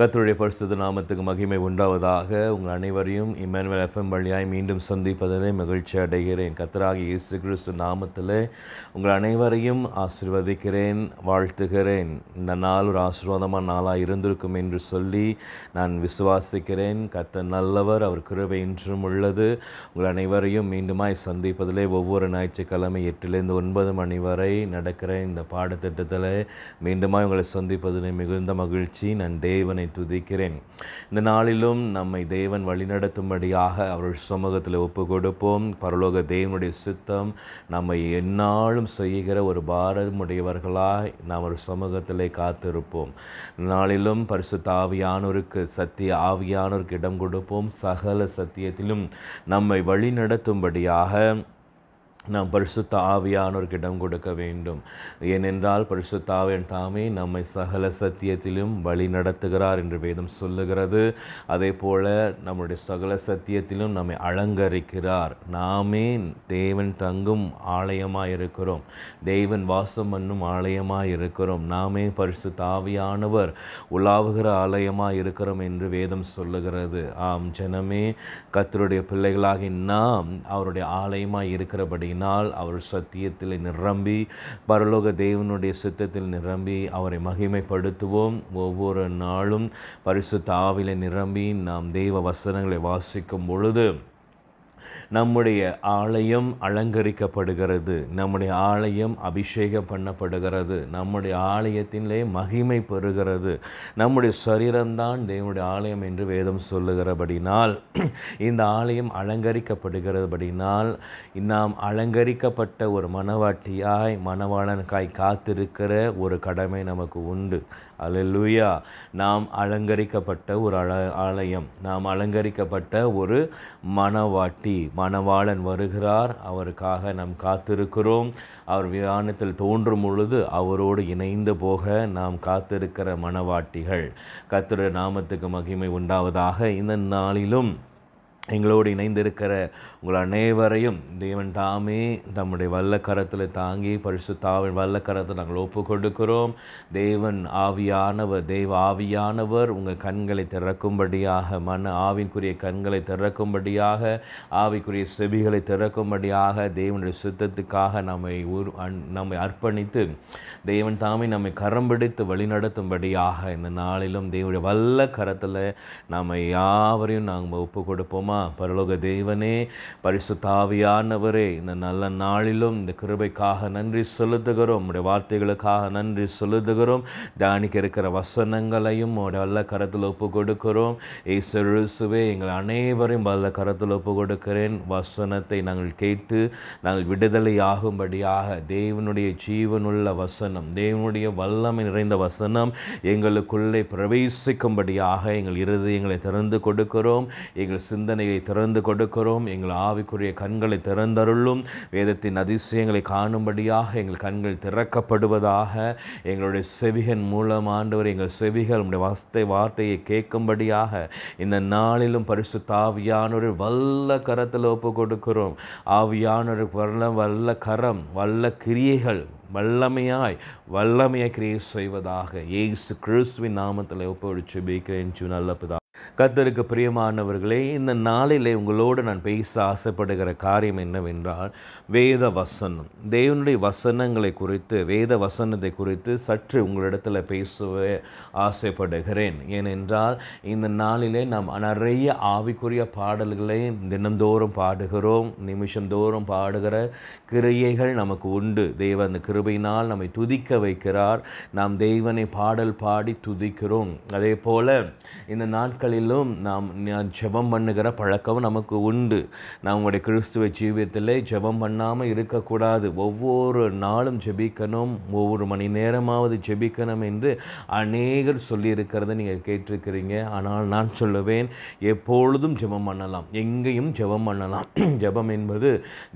கத்தருடைய பரிசுத்த நாமத்துக்கு மகிமை உண்டாவதாக. உங்கள் அனைவரையும் இமானுவல் எஃப்எம் வழியாய் மீண்டும் சந்திப்பதிலே மகிழ்ச்சி அடைகிறேன். கத்தராகி இயேசு கிறிஸ்து நாமத்தில் உங்கள் அனைவரையும் ஆசீர்வதிக்கிறேன் வாழ்த்துகிறேன். இந்த நாள் ஒரு ஆசீர்வாதமான நாளாக இருந்திருக்கும் என்று சொல்லி நான் விசுவாசிக்கிறேன். கத்த நல்லவர் அவர் கிருவை இன்றும் உள்ளது. உங்கள் அனைவரையும் மீண்டுமாய் சந்திப்பதிலே ஒவ்வொரு ஞாயிற்றுக்கிழமை எட்டிலிருந்து ஒன்பது மணி வரை நடக்கிற இந்த பாடத்திட்டத்தில் மீண்டுமாய் உங்களை சந்திப்பதிலே மிகுந்த மகிழ்ச்சி. நான் தேவனை துதிக்கிறேன். இந்த நாளிலும் நம்மை தேவன் வழிநடத்தும்படியாக அவர் சமூகத்தில் ஒப்பு கொடுப்போம் பரலோக தேவனுடைய சித்தம் நம்மை எந்நாளும் செய்கிற ஒரு பாரமுடையவர்களாய் நாம் ஒரு சமூகத்திலே காத்திருப்போம். நாளிலும் பரிசுத்த ஆவியானோருக்கு சத்திய ஆவியானோருக்கு இடம் கொடுப்போம். சகல சத்தியத்திலும் நம்மை வழிநடத்தும்படியாக நாம் பரிசுத்த ஆவியானோருக்கு இடம் கொடுக்க வேண்டும். ஏனென்றால் பரிசுத்த ஆவியன் தாமே நம்மை சகல சத்தியத்திலும் வழி நடத்துகிறார் என்று வேதம் சொல்லுகிறது. அதே போல் நம்முடைய சகல சத்தியத்திலும் நம்மை அலங்கரிக்கிறார். நாமே தேவன் தங்கும் ஆலயமாக இருக்கிறோம் தேவன் வாசம் பண்ணும் ஆலயமாக இருக்கிறோம் நாமே பரிசுத்த ஆவியானவர் உலாவுகிற ஆலயமாக இருக்கிறோம் என்று வேதம் சொல்லுகிறது. ஆம் ஜனமே கத்தருடைய பிள்ளைகளாகி நாம் அவருடைய ஆலயமாக இருக்கிறபடி அப்படினால் அவர் சத்தியத்தில் நிரம்பி பரலோக தேவனுடைய சித்தத்தில் நிரம்பி அவரை மகிமைப்படுத்துவோம். ஒவ்வொரு நாளும் பரிசு தாவிலை நிரம்பி நாம் தெய்வ வசனங்களை வாசிக்கும் பொழுது நம்முடைய ஆலயம் அலங்கரிக்கப்படுகிறது நம்முடைய ஆலயம் அபிஷேகம் பண்ணப்படுகிறது நம்முடைய ஆலயத்திலே மகிமை பெறுகிறது. நம்முடைய சரீரம்தான் தேவனுடைய ஆலயம் என்று வேதம் சொல்லுகிறபடினால் இந்த ஆலயம் அலங்கரிக்கப்படுகிறபடினால் நாம் அலங்கரிக்கப்பட்ட ஒரு மனவாட்டியாய் மணவாளனுக்காய் காத்திருக்கிற ஒரு கடமை நமக்கு உண்டு. அலலுயா நாம் அலங்கரிக்கப்பட்ட ஒரு அல ஆலயம் நாம் அலங்கரிக்கப்பட்ட ஒரு மணவாட்டி மணவாளன் வருகிறார். அவருக்காக நாம் காத்திருக்கிறோம். அவர் விமானத்தில் தோன்றும் பொழுது அவரோடு இணைந்து போக நாம் காத்திருக்கிற மணவாட்டிகள் கத்திர நாமத்துக்கு மகிமை உண்டாவதாக. இந்த நாளிலும் எங்களோடு இணைந்திருக்கிற உங்கள் அனைவரையும் தேவன் தாமே தம்முடைய வல்ல கரத்தில் தாங்கி பரிசுத்தாவின் வல்ல கரத்தில் நாங்கள் ஒப்பு கொடுக்கிறோம் தேவன் ஆவியானவர் தெய்வ ஆவியானவர் உங்கள் கண்களை திறக்கும்படியாக மன ஆவின்குரிய கண்களை திறக்கும்படியாக ஆவிக்குரிய செவிகளை திறக்கும்படியாக தேவனுடைய சித்தத்துக்காக நம்மை உரு நம்மை அர்ப்பணித்து தேவன் தாமே நம்மை கரம் பிடித்து வழிநடத்தும்படியாக இந்த நாளிலும் தேவனுடைய வல்ல கரத்தில் நாம் யாவரையும் நாங்கள் ஒப்பு கொடுப்போமா பரலோக தேவனே பரிசுத்தாவியானவரே இந்த நல்ல நாளிலும் இந்த கிருபைக்காக நன்றி செலுத்துகிறோம். உடைய வார்த்தைகளுக்காக நன்றி செலுத்துகிறோம். தியானிக்க இருக்கிற வசனங்களையும் உடைய வல்ல கரத்தில் ஒப்பு கொடுக்கிறோம் ஏசுவே எங்கள் அனைவரையும் வல்ல கரத்தில் ஒப்பு கொடுக்கிறேன் வசனத்தை நாங்கள் கேட்டு நாங்கள் விடுதலை ஆகும்படியாக தேவனுடைய ஜீவனுள்ள வசனம் தேவனுடைய வல்லமை நிறைந்த வசனம் எங்களுக்குள்ளே பிரவேசிக்கும்படியாக எங்கள் இருதயங்களை திறந்து கொடுக்கிறோம். எங்கள் சிந்தனையை திறந்து கொடுக்கிறோம். எங்கள் ஆவிக்குரிய கண்களை திறந்தருளும். வேதத்தின் அதிசயங்களை காணும்படியாக எங்கள் கண்கள் திறக்கப்படுவதாக. எங்களுடைய செவிகன் மூலம் ஆண்டவர் எங்கள் செவிகள் உடைய வார்த்தை வார்த்தையை கேட்கும்படியாக இந்த நாளிலும் பரிசு ஆவியானோர் வல்ல கரத்தில் ஒப்பு கொடுக்கிறோம். ஆவியானோர் வல்ல வல்ல கரம் வல்ல கிரியைகள் வல்லமையாய் வல்லமையை கிரியை செய்வதாக. ஏசு கிறிஸ்துவின் நாமத்தில் ஒப்பு பேக்கிறேன் நல்ல பிதா. கத்தருக்கு பிரியமானவர்களே இந்த நாளிலே உங்களோடு நான் பேச ஆசைப்படுகிற காரியம் என்னவென்றால் வேத வசனம். தேவனுடைய வசனங்களை குறித்து வேத வசனத்தை குறித்து சற்று உங்களிடத்தில் பேசவே ஆசைப்படுகிறேன். ஏனென்றால் இந்த நாளிலே நாம் நிறைய ஆவிக்குரிய பாடல்களை தினந்தோறும் பாடுகிறோம் நிமிஷந்தோறும் பாடுகிற கிரியைகள் நமக்கு உண்டு. தேவ அந்த கிருபையினால் நம்மை துதிக்க வைக்கிறார். நாம் தெய்வனை பாடல் பாடி துதிக்கிறோம். அதே போல் இந்த நாட்கள் நாட்களிலும் நாம் ஜெபம் பண்ணுகிற பழக்கம் நமக்கு உண்டு. நம்முடைய கிறிஸ்துவ ஜீவியத்தில் ஜெபம் பண்ணாமல் இருக்கக்கூடாது. ஒவ்வொரு நாளும் ஜெபிக்கணும். ஒவ்வொரு மணி நேரமாவது ஜெபிக்கணும் என்று அநேகர் சொல்லியிருக்கிறத நீங்கள் கேட்டிருக்கிறீங்க. ஆனால் நான் சொல்லுவேன் எப்பொழுதும் ஜெபம் பண்ணலாம். எங்கேயும் ஜெபம் பண்ணலாம். ஜெபம் என்பது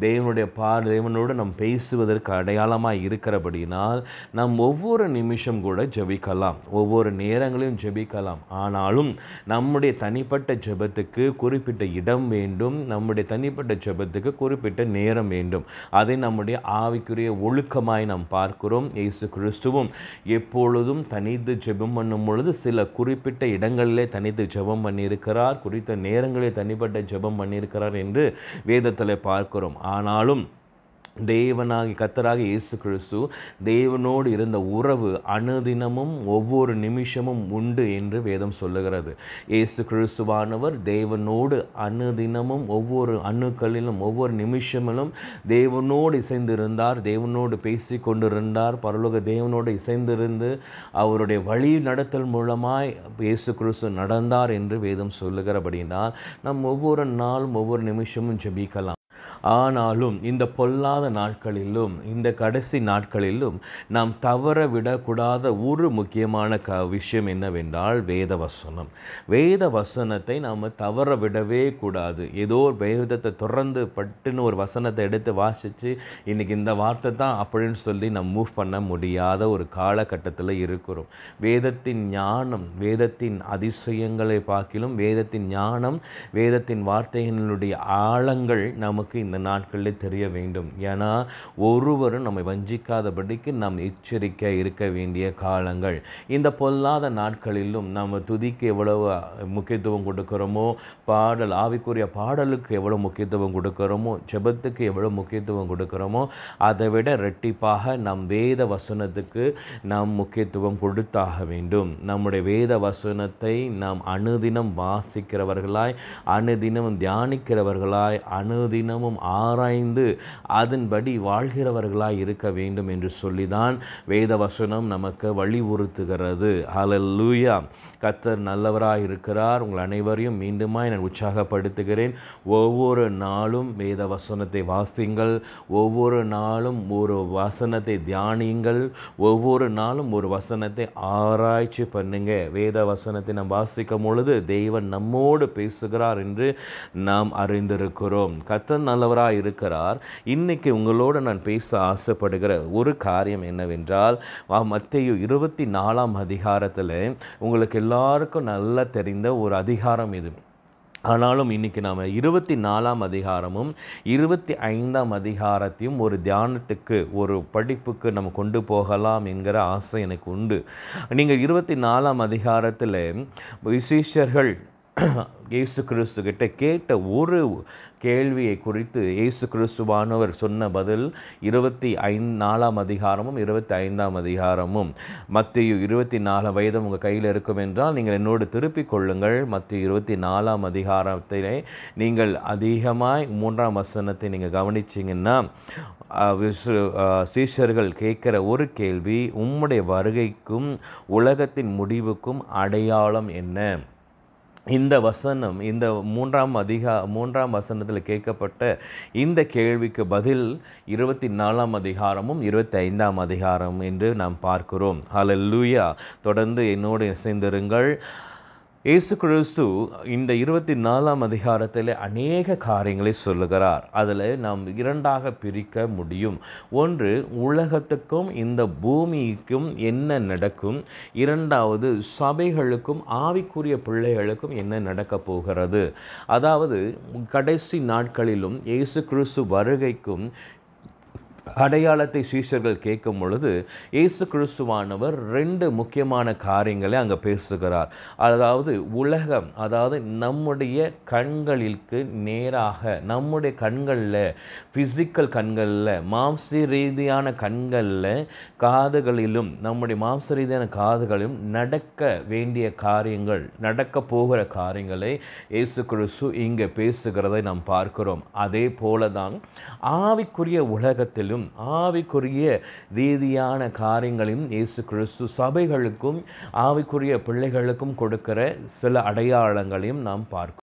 தேவனுடைய பார் தேவனோடு நாம் பேசுவதற்கு அடையாளமாக இருக்கிறபடினால் நாம் ஒவ்வொரு நிமிஷம் கூட ஜெபிக்கலாம். ஒவ்வொரு நேரங்களையும் ஜெபிக்கலாம். ஆனாலும் நாம் நம்முடைய தனிப்பட்ட ஜெபத்துக்கு குறிப்பிட்ட இடம் வேண்டும். நம்முடைய தனிப்பட்ட ஜெபத்துக்கு குறிப்பிட்ட நேரம் வேண்டும். அதை நம்முடைய ஆவிக்குரிய ஒழுக்கமாய் நாம் பார்க்கிறோம். இயேசு கிறிஸ்துவும் எப்பொழுதும் தனித்து ஜெபம் பண்ணும் பொழுது சில குறிப்பிட்ட இடங்களிலே தனித்து ஜெபம் பண்ணியிருக்கிறார். குறித்த நேரங்களில் தனிப்பட்ட ஜெபம் பண்ணியிருக்கிறார் என்று வேதத்தில் பார்க்கிறோம். ஆனாலும் தேவனாகி கத்தராக இயேசு கிறிஸ்து தேவனோடு இருந்த உறவு அனுதினமும் ஒவ்வொரு நிமிஷமும் உண்டு என்று வேதம் சொல்லுகிறது. இயேசு கிறிஸ்துவானவர் தேவனோடு அனுதினமும் ஒவ்வொரு அணுக்களிலும் ஒவ்வொரு நிமிஷமிலும் தேவனோடு இசைந்திருந்தார் தேவனோடு பேசி கொண்டிருந்தார் பரலோக தேவனோடு இசைந்திருந்து அவருடைய வழி நடத்தல் மூலமாய் இயேசு கிறிஸ்து நடந்தார் என்று வேதம் சொல்லுகிறபடினால் நம் ஒவ்வொரு நாளும் ஒவ்வொரு நிமிஷமும் ஜெபிக்கலாம். ஆனாலும் இந்த பொல்லாத நாட்களிலும் இந்த கடைசி நாட்களிலும் நாம் தவற விடக்கூடாத ஒரு முக்கியமான க விஷயம் என்னவென்றால் வேத வசனம் வேத வசனத்தை நாம் தவற விடவே கூடாது. ஏதோ ஒரு வேதத்தை தொடர்ந்து பட்டுன்னு ஒரு வசனத்தை எடுத்து வாசித்து இன்றைக்கி இந்த வார்த்தை தான் அப்படின்னு சொல்லி நம்ம மூவ் பண்ண முடியாத ஒரு காலகட்டத்தில் இருக்கிறோம். வேதத்தின் ஞானம் வேதத்தின் அதிசயங்களை பார்க்கிலும் வேதத்தின் ஞானம் வேதத்தின் வார்த்தைகளுடைய ஆழங்கள் நமக்கு இந்த நாட்களில் தெரிய வேண்டும். ஏன்னா ஒருவரும் நம்மை வஞ்சிக்காதபடிக்கு நாம் எச்சரிக்கை இருக்க வேண்டிய காலங்கள். இந்த பொல்லாத நாட்களிலும் நம்ம துதிக்கு எவ்வளவு முக்கியத்துவம் கொடுக்கிறோமோ பாடல் ஆவிக்குரிய பாடலுக்கு எவ்வளோ முக்கியத்துவம் கொடுக்கிறோமோ ஜெபத்துக்கு எவ்வளோ முக்கியத்துவம் கொடுக்கிறோமோ அதை விட ரெட்டிப்பாக நம் வேத வசனத்துக்கு நாம் முக்கியத்துவம் கொடுத்தாக வேண்டும். நம்முடைய வேத வசனத்தை நாம் அனுதினம் வாசிக்கிறவர்களாய் அணுதினமும் தியானிக்கிறவர்களாய் அனுதினமும் ஆராய்ந்து அதன்படி வாழ்கிறவர்களாக இருக்க வேண்டும் என்று சொல்லிதான் வேத வசனம் நமக்கு வலியுறுத்துகிறது ஹalleluya கத்தர் நல்லவராக இருக்கிறார். உங்கள் அனைவரையும் மீண்டுமாய் நான் உற்சாகப்படுத்துகிறேன். ஒவ்வொரு நாளும் வேத வசனத்தை வாசிங்கள். ஒவ்வொரு நாளும் ஒரு வசனத்தை தியானியுங்கள். ஒவ்வொரு நாளும் ஒரு வசனத்தை ஆராய்ச்சி பண்ணுங்க. வேத வசனத்தை நாம் வாசிக்கும் பொழுது தெய்வன் நம்மோடு பேசுகிறார் என்று நாம் அறிந்திருக்கிறோம். கத்தர் நல்ல நல்லவராய் இருக்கிறார் இன்னைக்கு உங்களோடு நான் பேச ஆசைப்படுகிற ஒரு காரியம் என்னவென்றால் மத்திய இருபத்தி நாலாம் அதிகாரத்தில் உங்களுக்கு எல்லாருக்கும் நல்லா தெரிந்த ஒரு அதிகாரம் இது. ஆனாலும் இன்றைக்கி நாம் இருபத்தி நாலாம் அதிகாரமும் இருபத்தி ஐந்தாம் அதிகாரத்தையும் ஒரு தியானத்துக்கு ஒரு படிப்புக்கு நம்ம கொண்டு போகலாம் என்கிற ஆசை எனக்கு உண்டு. நீங்கள் இருபத்தி நாலாம் அதிகாரத்தில் விசேஷர்கள் இயேசு கிறிஸ்து கிட்ட கேட்ட ஒரு கேள்வியை குறித்து இயேசு கிறிஸ்துவானவர் சொன்ன பதில் இருபத்தி ஐந்து நாலாம் அதிகாரமும் இருபத்தி ஐந்தாம் அதிகாரமும். மத்திய இருபத்தி நாலு வயதும் உங்கள் கையில் இருக்கும் என்றால் நீங்கள் என்னோடு திருப்பிக் கொள்ளுங்கள். மத்திய இருபத்தி நாலாம் அதிகாரத்திலே நீங்கள் அதிகமாய் மூன்றாம் வசனத்தை நீங்கள் கவனிச்சிங்கன்னா சீஷர்கள் கேட்குற ஒரு கேள்வி உம்முடைய வருகைக்கும் உலகத்தின் முடிவுக்கும் அடையாளம் என்ன? இந்த வசனம் இந்த மூன்றாம் அதிகா மூன்றாம் வசனத்தில் கேட்கப்பட்ட இந்த கேள்விக்கு பதில் இருபத்தி நாலாம் அதிகாரமும் இருபத்தி ஐந்தாம் அதிகாரம் என்று நாம் பார்க்கிறோம். ஹலல்லூயா தொடர்ந்து என்னோடு இசைந்திருங்கள். இயேசு கிறிஸ்து இந்த இருபத்தி நாலாம் அதிகாரத்தில் அநேக காரியங்களை சொல்லுகிறார். அதில் நாம் இரண்டாக பிரிக்க முடியும். ஒன்று உலகத்துக்கும் இந்த பூமிக்கும் என்ன நடக்கும்? இரண்டாவது சபைகளுக்கும் ஆவிக்குரிய பிள்ளைகளுக்கும் என்ன நடக்கப் போகிறது? அதாவது கடைசி நாட்களிலும் இயேசு கிறிஸ்து வருகைக்கும் அடையாளத்தை சீஷர்கள் கேட்கும் பொழுது இயேசு கிறிஸ்துவானவர் ரெண்டு முக்கியமான காரியங்களை அங்கே பேசுகிறார். அதாவது உலகம் அதாவது நம்முடைய கண்களிற்கு நேராக நம்முடைய கண்களில் ஃபிசிக்கல் கண்களில் மாம்ச ரீதியான கண்களில் காதுகளிலும் நம்முடைய மாம்ச ரீதியான காதுகளிலும் நடக்க வேண்டிய காரியங்கள் நடக்க போகிற காரியங்களை இயேசு கிறிஸ்து இங்கே பேசுகிறதை நாம் பார்க்கிறோம். அதே போல தான் ஆவிக்குரிய உலகத்திலும் ஆவிக்குரிய ரீதியான காரியங்களையும் இயேசு கிறிஸ்து சபைகளுக்கும் ஆவிக்குரிய பிள்ளைகளுக்கும் கொடுக்கிற சில அடையாளங்களையும் நாம் பார்க்கிறோம்.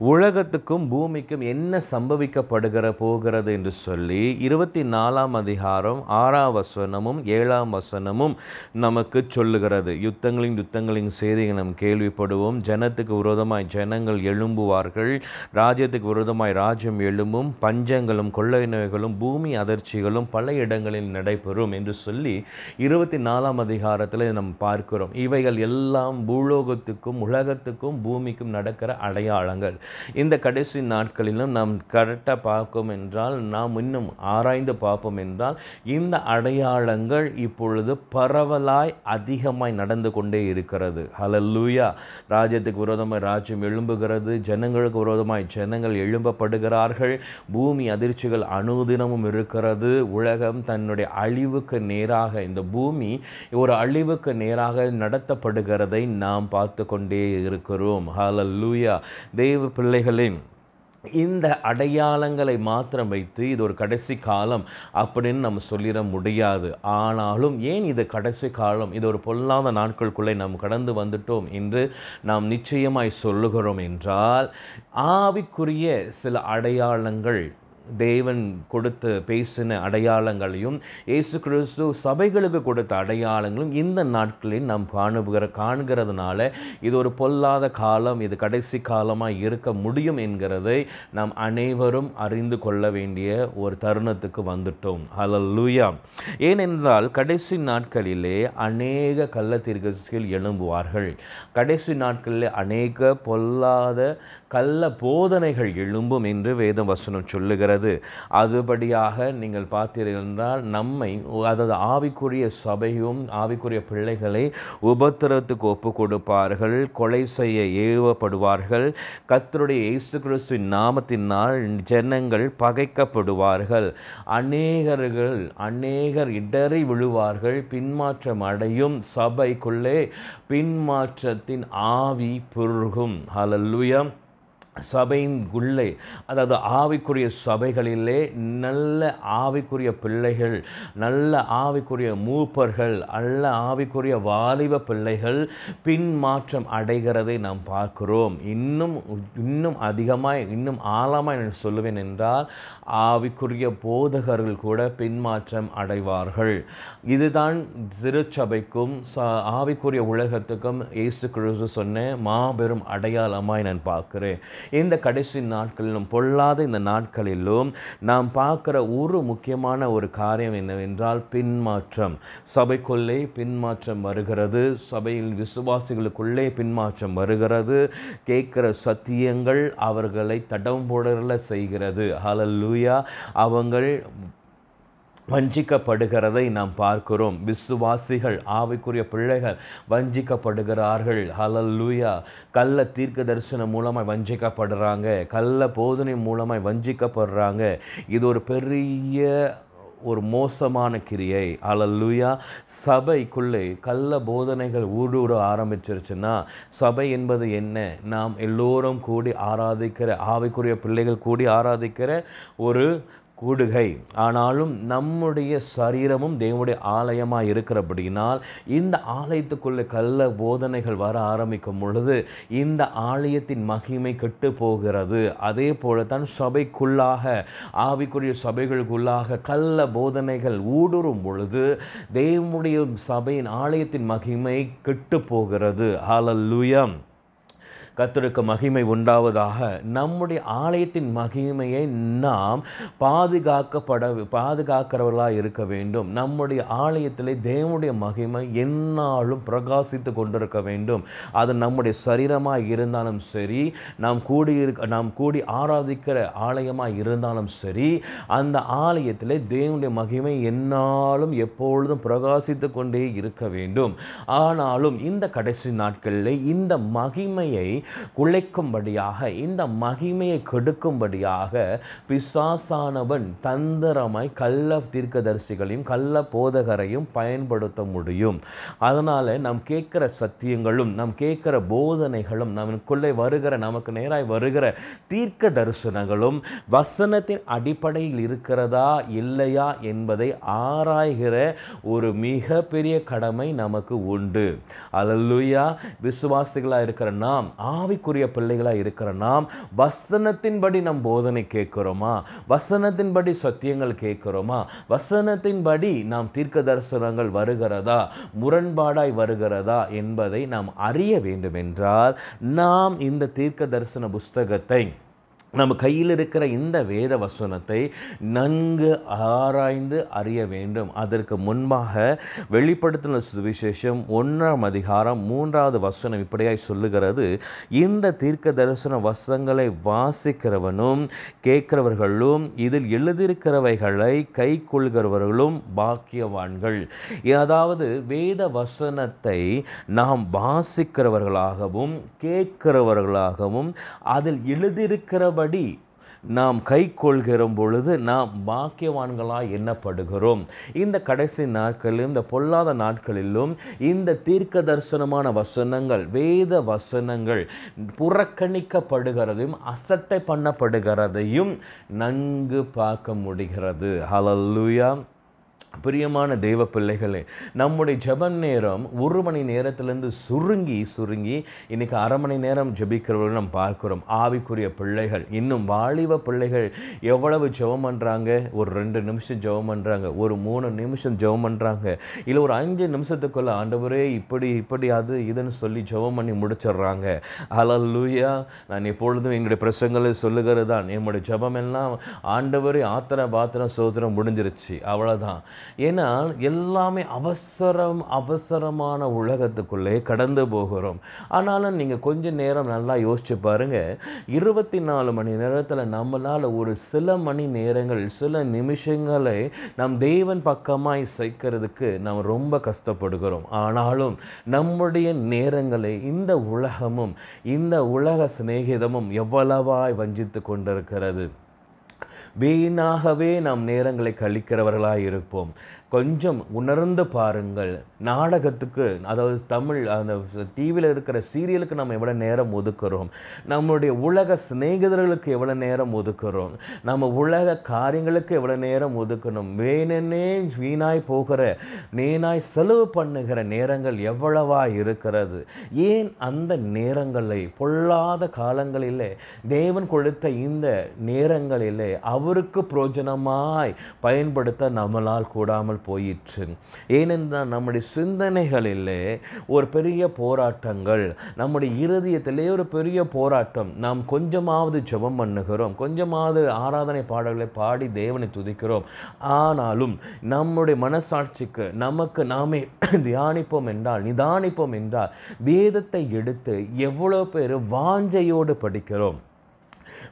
உலகத்துக்கும் பூமிக்கும் என்ன சம்பவிக்கப்படுகிற போகிறது என்று சொல்லி இருபத்தி நாலாம் அதிகாரம் ஆறாம் வசனமும் ஏழாம் வசனமும் நமக்கு சொல்லுகிறது. யுத்தங்களின் யுத்தங்களின் செய்திகள் நாம் கேள்விப்படுவோம். ஜனத்துக்கு விரோதமாய் ஜனங்கள் எழும்புவார்கள். ராஜ்யத்துக்கு விரோதமாய் ராஜ்யம் எழும்பும். பஞ்சங்களும் கொள்ளை நோய்களும் பூமி அதிர்ச்சிகளும் பல இடங்களில் நடைபெறும் என்று சொல்லி இருபத்தி நாலாம் அதிகாரத்தில் நாம் பார்க்கிறோம். இவைகள் எல்லாம் பூலோகத்துக்கும் உலகத்துக்கும் பூமிக்கும் நடக்கிற அடையாளங்கள். இந்த கடைசி நாட்களிலும் நாம் கரெக்டாக பார்ப்போம் என்றால் நாம் இன்னும் ஆராய்ந்து பார்ப்போம் என்றால் இந்த அடையாளங்கள் இப்பொழுது பரவலாய் அதிகமாய் நடந்து கொண்டே இருக்கிறது. ஹலல்லூயா ராஜ்யத்துக்கு விரோதமாக ராஜ்யம் எழும்புகிறது. ஜனங்களுக்கு விரோதமாய் ஜனங்கள் எழும்பப்படுகிறார்கள். பூமி அதிர்ச்சிகள் அணுதினமும் இருக்கிறது. உலகம் தன்னுடைய அழிவுக்கு நேராக இந்த பூமி ஒரு அழிவுக்கு நேராக நடத்தப்படுகிறதை நாம் பார்த்து கொண்டே இருக்கிறோம். ஹலல்லூயா தெய்வ பிள்ளைகளே இந்த அடையாளங்களை மாத்திரம் வைத்து இது ஒரு கடைசி காலம் அப்படின்னு நம்ம சொல்லிட முடியாது. ஆனாலும் ஏன் இது கடைசி காலம்? இது ஒரு பொல்லாத நாட்களுக்குள்ளே நாம் கடந்து வந்துட்டோம் என்று நாம் நிச்சயமாய் சொல்லுகிறோம் என்றால் ஆவிக்குரிய சில அடையாளங்கள் தேவன் கொடுத்து பேசின அடையாளங்களையும் இயேசு கிறிஸ்து சபைகளுக்கு கொடுத்த அடையாளங்களும் இந்த நாட்களில் நாம் காணுகிற காணுகிறதுனால இது ஒரு பொல்லாத காலம் இது கடைசி காலமாக இருக்க முடியும் என்கிறதை நாம் அனைவரும் அறிந்து கொள்ள வேண்டிய ஒரு தருணத்துக்கு வந்துட்டோம். ஹalleluya ஏனென்றால் கடைசி நாட்களிலே அநேக கள்ளத்திற்கு எழும்புவார்கள். கடைசி நாட்களில் அநேக பொல்லாத கள்ள போதனைகள் எழும்பும் என்று வேத வசனம் சொல்லுகிறது. அதுபடியாக நீங்கள் பார்த்தீர்கள் என்றால் நம்மை அதாவது ஆவிக்குரிய சபையும் ஆவிக்குரிய பிள்ளைகளை உபத்திரத்துக்கு ஒப்பு கொடுப்பார்கள் கொலை செய்ய ஏவப்படுவார்கள். கத்தருடைய இயேசு கிறிஸ்துவின் நாமத்தினால் ஜனங்கள் பகைக்கப்படுவார்கள். அநேகர்கள் அநேகர் இடறி விழுவார்கள். பின்மாற்றம் அடையும் சபைக்குள்ளே பின்மாற்றத்தின் ஆவி புருகும். ஹalleluya. சபையின் உள்ளே அதாவது ஆவிக்குரிய சபைகளிலே நல்ல ஆவிக்குரிய பிள்ளைகள் நல்ல ஆவிக்குரிய மூப்பர்கள் நல்ல ஆவிக்குரிய வாலிப பிள்ளைகள் பின்மாற்றம் அடைகிறதை நாம் பார்க்கிறோம். இன்னும் இன்னும் அதிகமாக இன்னும் ஆழமாக நான் சொல்லுவேன் என்றால் ஆவிக்குரிய போதகர்கள் கூட பின்மாற்றம் அடைவார்கள். இதுதான் திருச்சபைக்கும் ச ஆவிக்குரிய உலகத்துக்கும் இயேசு கிறிஸ்து சொன்ன மாபெரும் அடையாளமாய் நான் பார்க்கிறேன். இந்த கடைசி நாட்களிலும் பொல்லாத இந்த நாட்களிலும் நாம் பார்க்குற ஒரு முக்கியமான ஒரு காரியம் என்னவென்றால் பின்மாற்றம். சபைக்குள்ளே பின்மாற்றம் வருகிறது. சபையில் விசுவாசிகளுக்குள்ளே பின்மாற்றம் வருகிறது. கேட்குற சத்தியங்கள் அவர்களை தடம் போடல செய்கிறது. ஹalleluya அவங்கள் வஞ்சிக்கப்படுகிறதை நாம் பார்க்கிறோம். விசுவாசிகள் ஆவிக்குரிய பிள்ளைகள் வஞ்சிக்கப்படுகிறார்கள். ஹலல்லூயா கள்ள தீர்க்க தரிசனம் மூலமாக வஞ்சிக்கப்படுறாங்க. கள்ள போதனை மூலமாக வஞ்சிக்கப்படுறாங்க. இது ஒரு பெரிய ஒரு மோசமான கிரியை. அலல்லுயா சபைக்குள்ளே கள்ள போதனைகள் ஊடுருவ ஆரம்பிச்சிருச்சுன்னா சபை என்பது என்ன? நாம் எல்லோரும் கூடி ஆராதிக்கிற ஆவிக்குரிய பிள்ளைகள் கூடி ஆராதிக்கிற ஒரு கூடுகை. ஆனாலும் நம்முடைய சரீரமும் தேவனுடைய ஆலயமாக இருக்கிறபடினால் இந்த ஆலயத்துக்குள்ளே கள்ள போதனைகள் வர ஆரம்பிக்கும் பொழுது இந்த ஆலயத்தின் மகிமை கெட்டு போகிறது. அதே போலத்தான் சபைக்குள்ளாக ஆவிக்குரிய சபைகளுக்குள்ளாக கள்ள போதனைகள் ஊடுருவும் பொழுது தேவனுடைய சபையின் ஆலயத்தின் மகிமை கெட்டு போகிறது. ஹalleluya கத்தருக்கு மகிமை உண்டாவதாக. நம்முடைய ஆலயத்தின் மகிமையை நாம் பாதுகாக்கப்பட பாதுகாக்கிறவர்களாக இருக்க வேண்டும். நம்முடைய ஆலயத்தில் தேவனுடைய மகிமை என்னாலும் பிரகாசித்து கொண்டிருக்க வேண்டும். அது நம்முடைய சரீரமாக இருந்தாலும் சரி நாம் கூடி நாம் கூடி ஆராதிக்கிற ஆலயமாக இருந்தாலும் சரி அந்த ஆலயத்தில் தேவனுடைய மகிமை என்னாலும் எப்பொழுதும் பிரகாசித்து கொண்டே இருக்க வேண்டும். ஆனாலும் இந்த கடைசி நாட்களில் இந்த மகிமையை குலைக்கும்படியாக இந்த மகிமையை கெடுக்கும்படியாக பிசாசானவன் தந்திரமாய் கள்ள தீர்க்கதரிசிகளையும் கள்ள போதகரையும் பயன்படுத்த முடியும். அதனால் நாம் கேட்குற சத்தியங்களும் நாம் கேட்குற போதனைகளும் நமக்குள்ளே வருகிற நமக்கு நேராய் வருகிற தீர்க்க தரிசனங்களும் வசனத்தின் அடிப்படையில் இருக்கிறதா இல்லையா என்பதை ஆராய்கிற ஒரு மிகப்பெரிய கடமை நமக்கு உண்டு. அல்லேலூயா விசுவாசிகளாக இருக்கிற நாம் ஆவிக்குரிய பிள்ளைகளாக இருக்கிற நாம் வசனத்தின்படி நம் போதனை கேட்குறோமா? வசனத்தின்படி சத்தியங்கள் கேட்குறோமா? வசனத்தின்படி நாம் தீர்க்க தரிசனங்கள் வருகிறதா? முரண்பாடாய் வருகிறதா என்பதை நாம் அறிய வேண்டுமென்றால் நாம் இந்த தீர்க்க தரிசன புஸ்தகத்தை நம்ம கையில் இருக்கிற இந்த வேத வசனத்தை நன்கு ஆராய்ந்து அறிய வேண்டும். அதற்கு முன்பாக வெளிப்படுத்தின சுவிசேஷம் ஒன்றாம் அதிகாரம் மூன்றாவது வசனம் இப்படியாய் சொல்லுகிறது. இந்த தீர்க்க தரிசன வசனங்களை வாசிக்கிறவனும் கேட்கிறவர்களும் இதில் எழுதியிருக்கிறவைகளை கை கொள்கிறவர்களும் பாக்கியவான்கள். அதாவது வேத வசனத்தை நாம் வாசிக்கிறவர்களாகவும் கேட்கிறவர்களாகவும் அதில் எழுதியிருக்கிறபடி நாம் கை கொள்கிற பொழுது நாம் பாக்கியவான்களாக எண்ணப்படுகிறோம். இந்த கடைசி நாட்களிலும் இந்த பொல்லாத நாட்களிலும் இந்த தீர்க்க தரிசனமான வசனங்கள் வேத வசனங்கள் புறக்கணிக்கப்படுகிறதையும் அசட்டை பண்ணப்படுகிறதையும் நன்கு பார்க்க முடிகிறது. ஹலல்லுயா பிரியமான தெய்வ பிள்ளைகளே நம்முடைய ஜப நேரம் ஒரு மணி நேரத்திலேருந்து சுருங்கி சுருங்கி இன்றைக்கி அரை மணி நேரம் ஜெபிக்கிறவர்கள் நம்ம பார்க்குறோம். ஆவிக்குரிய பிள்ளைகள் இன்னும் வாலிப பிள்ளைகள் எவ்வளவு ஜெபம் பண்ணுறாங்க ஒரு ரெண்டு நிமிஷம் ஜெபம் பண்ணுறாங்க ஒரு மூணு நிமிஷம் ஜெபம் பண்ணுறாங்க இல்லை ஒரு அஞ்சு நிமிஷத்துக்குள்ளே ஆண்டவரே இப்படி இப்படி அது இதுன்னு சொல்லி ஜெபம் பண்ணி முடிச்சிடுறாங்க. அலல்லூயா நான் எப்பொழுதும் எங்களுடைய பிரசங்களை சொல்லுகிறது தான் என்னுடைய ஜெபம் எல்லாம் ஆண்டவரே ஆத்திர பாத்திரம் சோதரம் முடிஞ்சிருச்சு. அவ்வளோதான் ஏன்னா எல்லாமே அவசரம் அவசரமான உலகத்துக்குள்ளே கடந்து போகிறோம். ஆனாலும் நீங்கள் கொஞ்ச நேரம் நல்லா யோசிச்சு பாருங்க. இருபத்தி நாலு மணி நேரத்தில் நம்மளால் ஒரு சில மணி நேரங்கள் சில நிமிஷங்களை நம் தேவன் பக்கமாய் சேர்க்கிறதுக்கு நாம் ரொம்ப கஷ்டப்படுகிறோம். ஆனாலும் நம்முடைய நேரங்களை இந்த உலகமும் இந்த உலக சிநேகிதமும் எவ்வளவாய் வஞ்சித்து கொண்டிருக்கிறது? வீணாகவே நாம் நேரங்களை கழிக்கிறவர்களாக இருப்போம் கொஞ்சம் உணர்ந்து பாருங்கள். நாடகத்துக்கு அதாவது தமிழ் அந்த டிவியில் இருக்கிற சீரியலுக்கு நம்ம எவ்வளோ நேரம் ஒதுக்குறோம். நம்முடைய உலக சிநேகிதர்களுக்கு எவ்வளோ நேரம் ஒதுக்குறோம். நம்ம உலக காரியங்களுக்கு எவ்வளோ நேரம் ஒதுக்கணும். வேணுன்னே வீணாய் போகிற நேனாய் செலவு பண்ணுகிற நேரங்கள் எவ்வளவா இருக்கிறது? ஏன் அந்த நேரங்களை பொல்லாத காலங்களிலே தேவன் கொடுத்த இந்த நேரங்களிலே அவருக்கு பிரோஜனமாய் பயன்படுத்த நம்மளால் கூடாமல் போயிற்று. ஏனென்றால் நம்முடைய சிந்தனைகளிலே ஒரு பெரிய போராட்டங்கள் நம்முடைய இருதயத்திலே ஒரு பெரிய போராட்டம். நாம் கொஞ்சமாவது ஜெபம் பண்ணுகிறோம் கொஞ்சமாவது ஆராதனை பாடல்களை பாடி தேவனை துதிக்கிறோம். ஆனாலும் நம்முடைய மனசாட்சிக்கு நமக்கு நாமே தியானிப்போம் என்றால் நிதானிப்போம் என்றால் வேதத்தை எடுத்து எவ்வளோ பேர் வாஞ்சையோடு படிக்கிறோம்.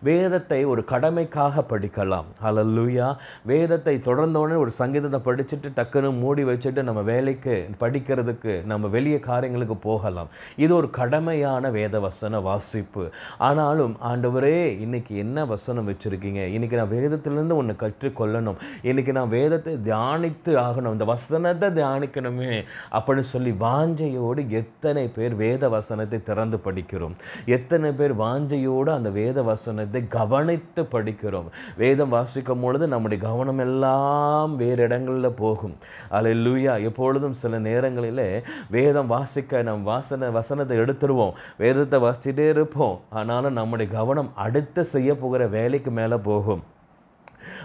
வேதத்தை ஒரு கடமைக்காக படிக்கலாம். ஹalleluya வேதத்தை தொடர்ந்தோடனே ஒரு சங்கீதத்தை படிச்சுட்டு டக்குன்னு மூடி வச்சுட்டு நம்ம வேலைக்கு படிக்கிறதுக்கு நம்ம வெளியே காரியங்களுக்கு போகலாம். இது ஒரு கடமையான வேத வசன வாசிப்பு. ஆனாலும் ஆண்டவரே இன்னைக்கு என்ன வசனம் வச்சுருக்கீங்க? இன்னைக்கு நான் வேதத்திலேருந்து ஒன்று கற்றுக்கொள்ளணும். இன்னைக்கு நான் வேதத்தை தியானித்து ஆகணும். இந்த வசனத்தை தியானிக்கணுமே அப்படின்னு சொல்லி வாஞ்சையோடு எத்தனை பேர் வேத வசனத்தை திறந்து படிக்கிறோம். எத்தனை பேர் வாஞ்சையோடு அந்த வேத வசனத்தை கவனித்து படிக்கிறோம். வேதம் வாசிக்கும் பொழுது நம்முடைய கவனம் எல்லாம் வேறு இடங்களில் போகும். அல்லேலூயா எப்பொழுதும் சில நேரங்களில் வேதம் வாசிக்க நம் வாசனை வசனத்தை எடுத்துருவோம். வேதத்தை வாசிச்சுட்டே இருப்போம். ஆனாலும் நம்முடைய கவனம் அடுத்து செய்ய போகிற வேலைக்கு மேலே போகும்.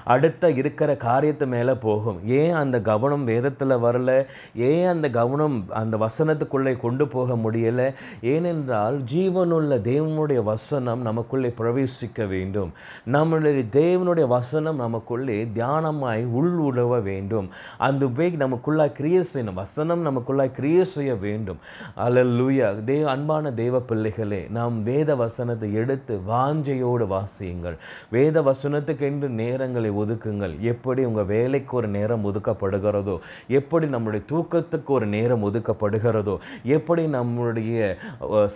அடுத்த இருக்கிற காரியத்து மேலே போகும். ஏன் அந்த கவனம் வேதத்தில் வரல? ஏன் அந்த கவனம் அந்த வசனத்துக்குள்ளே கொண்டு போக முடியலை? ஏனென்றால் ஜீவனுள்ள தேவனுடைய வசனம் நமக்குள்ளே பிரவேசிக்க வேண்டும். நம்மளுடைய தேவனுடைய வசனம் நமக்குள்ளே தியானமாய் உள் உழவ வேண்டும். அந்த வே நமக்குள்ளே கிரியை செய்யணும். வசனம் நமக்குள்ளே கிரியை செய்ய வேண்டும். அல்லூயா தேவ அன்பான தேவ பிள்ளைகளே நாம் வேத வசனத்தை எடுத்து வாஞ்சையோடு வாசியுங்கள். வேத வசனத்துக்கு என்று நேரங்களை ஒதுக்குங்கள். எப்படி உங்கள் வேலைக்கு ஒரு நேரம் ஒதுக்கப்படுகிறதோ எப்படி நம்முடைய தூக்கத்துக்கு ஒரு நேரம் ஒதுக்கப்படுகிறதோ எப்படி நம்முடைய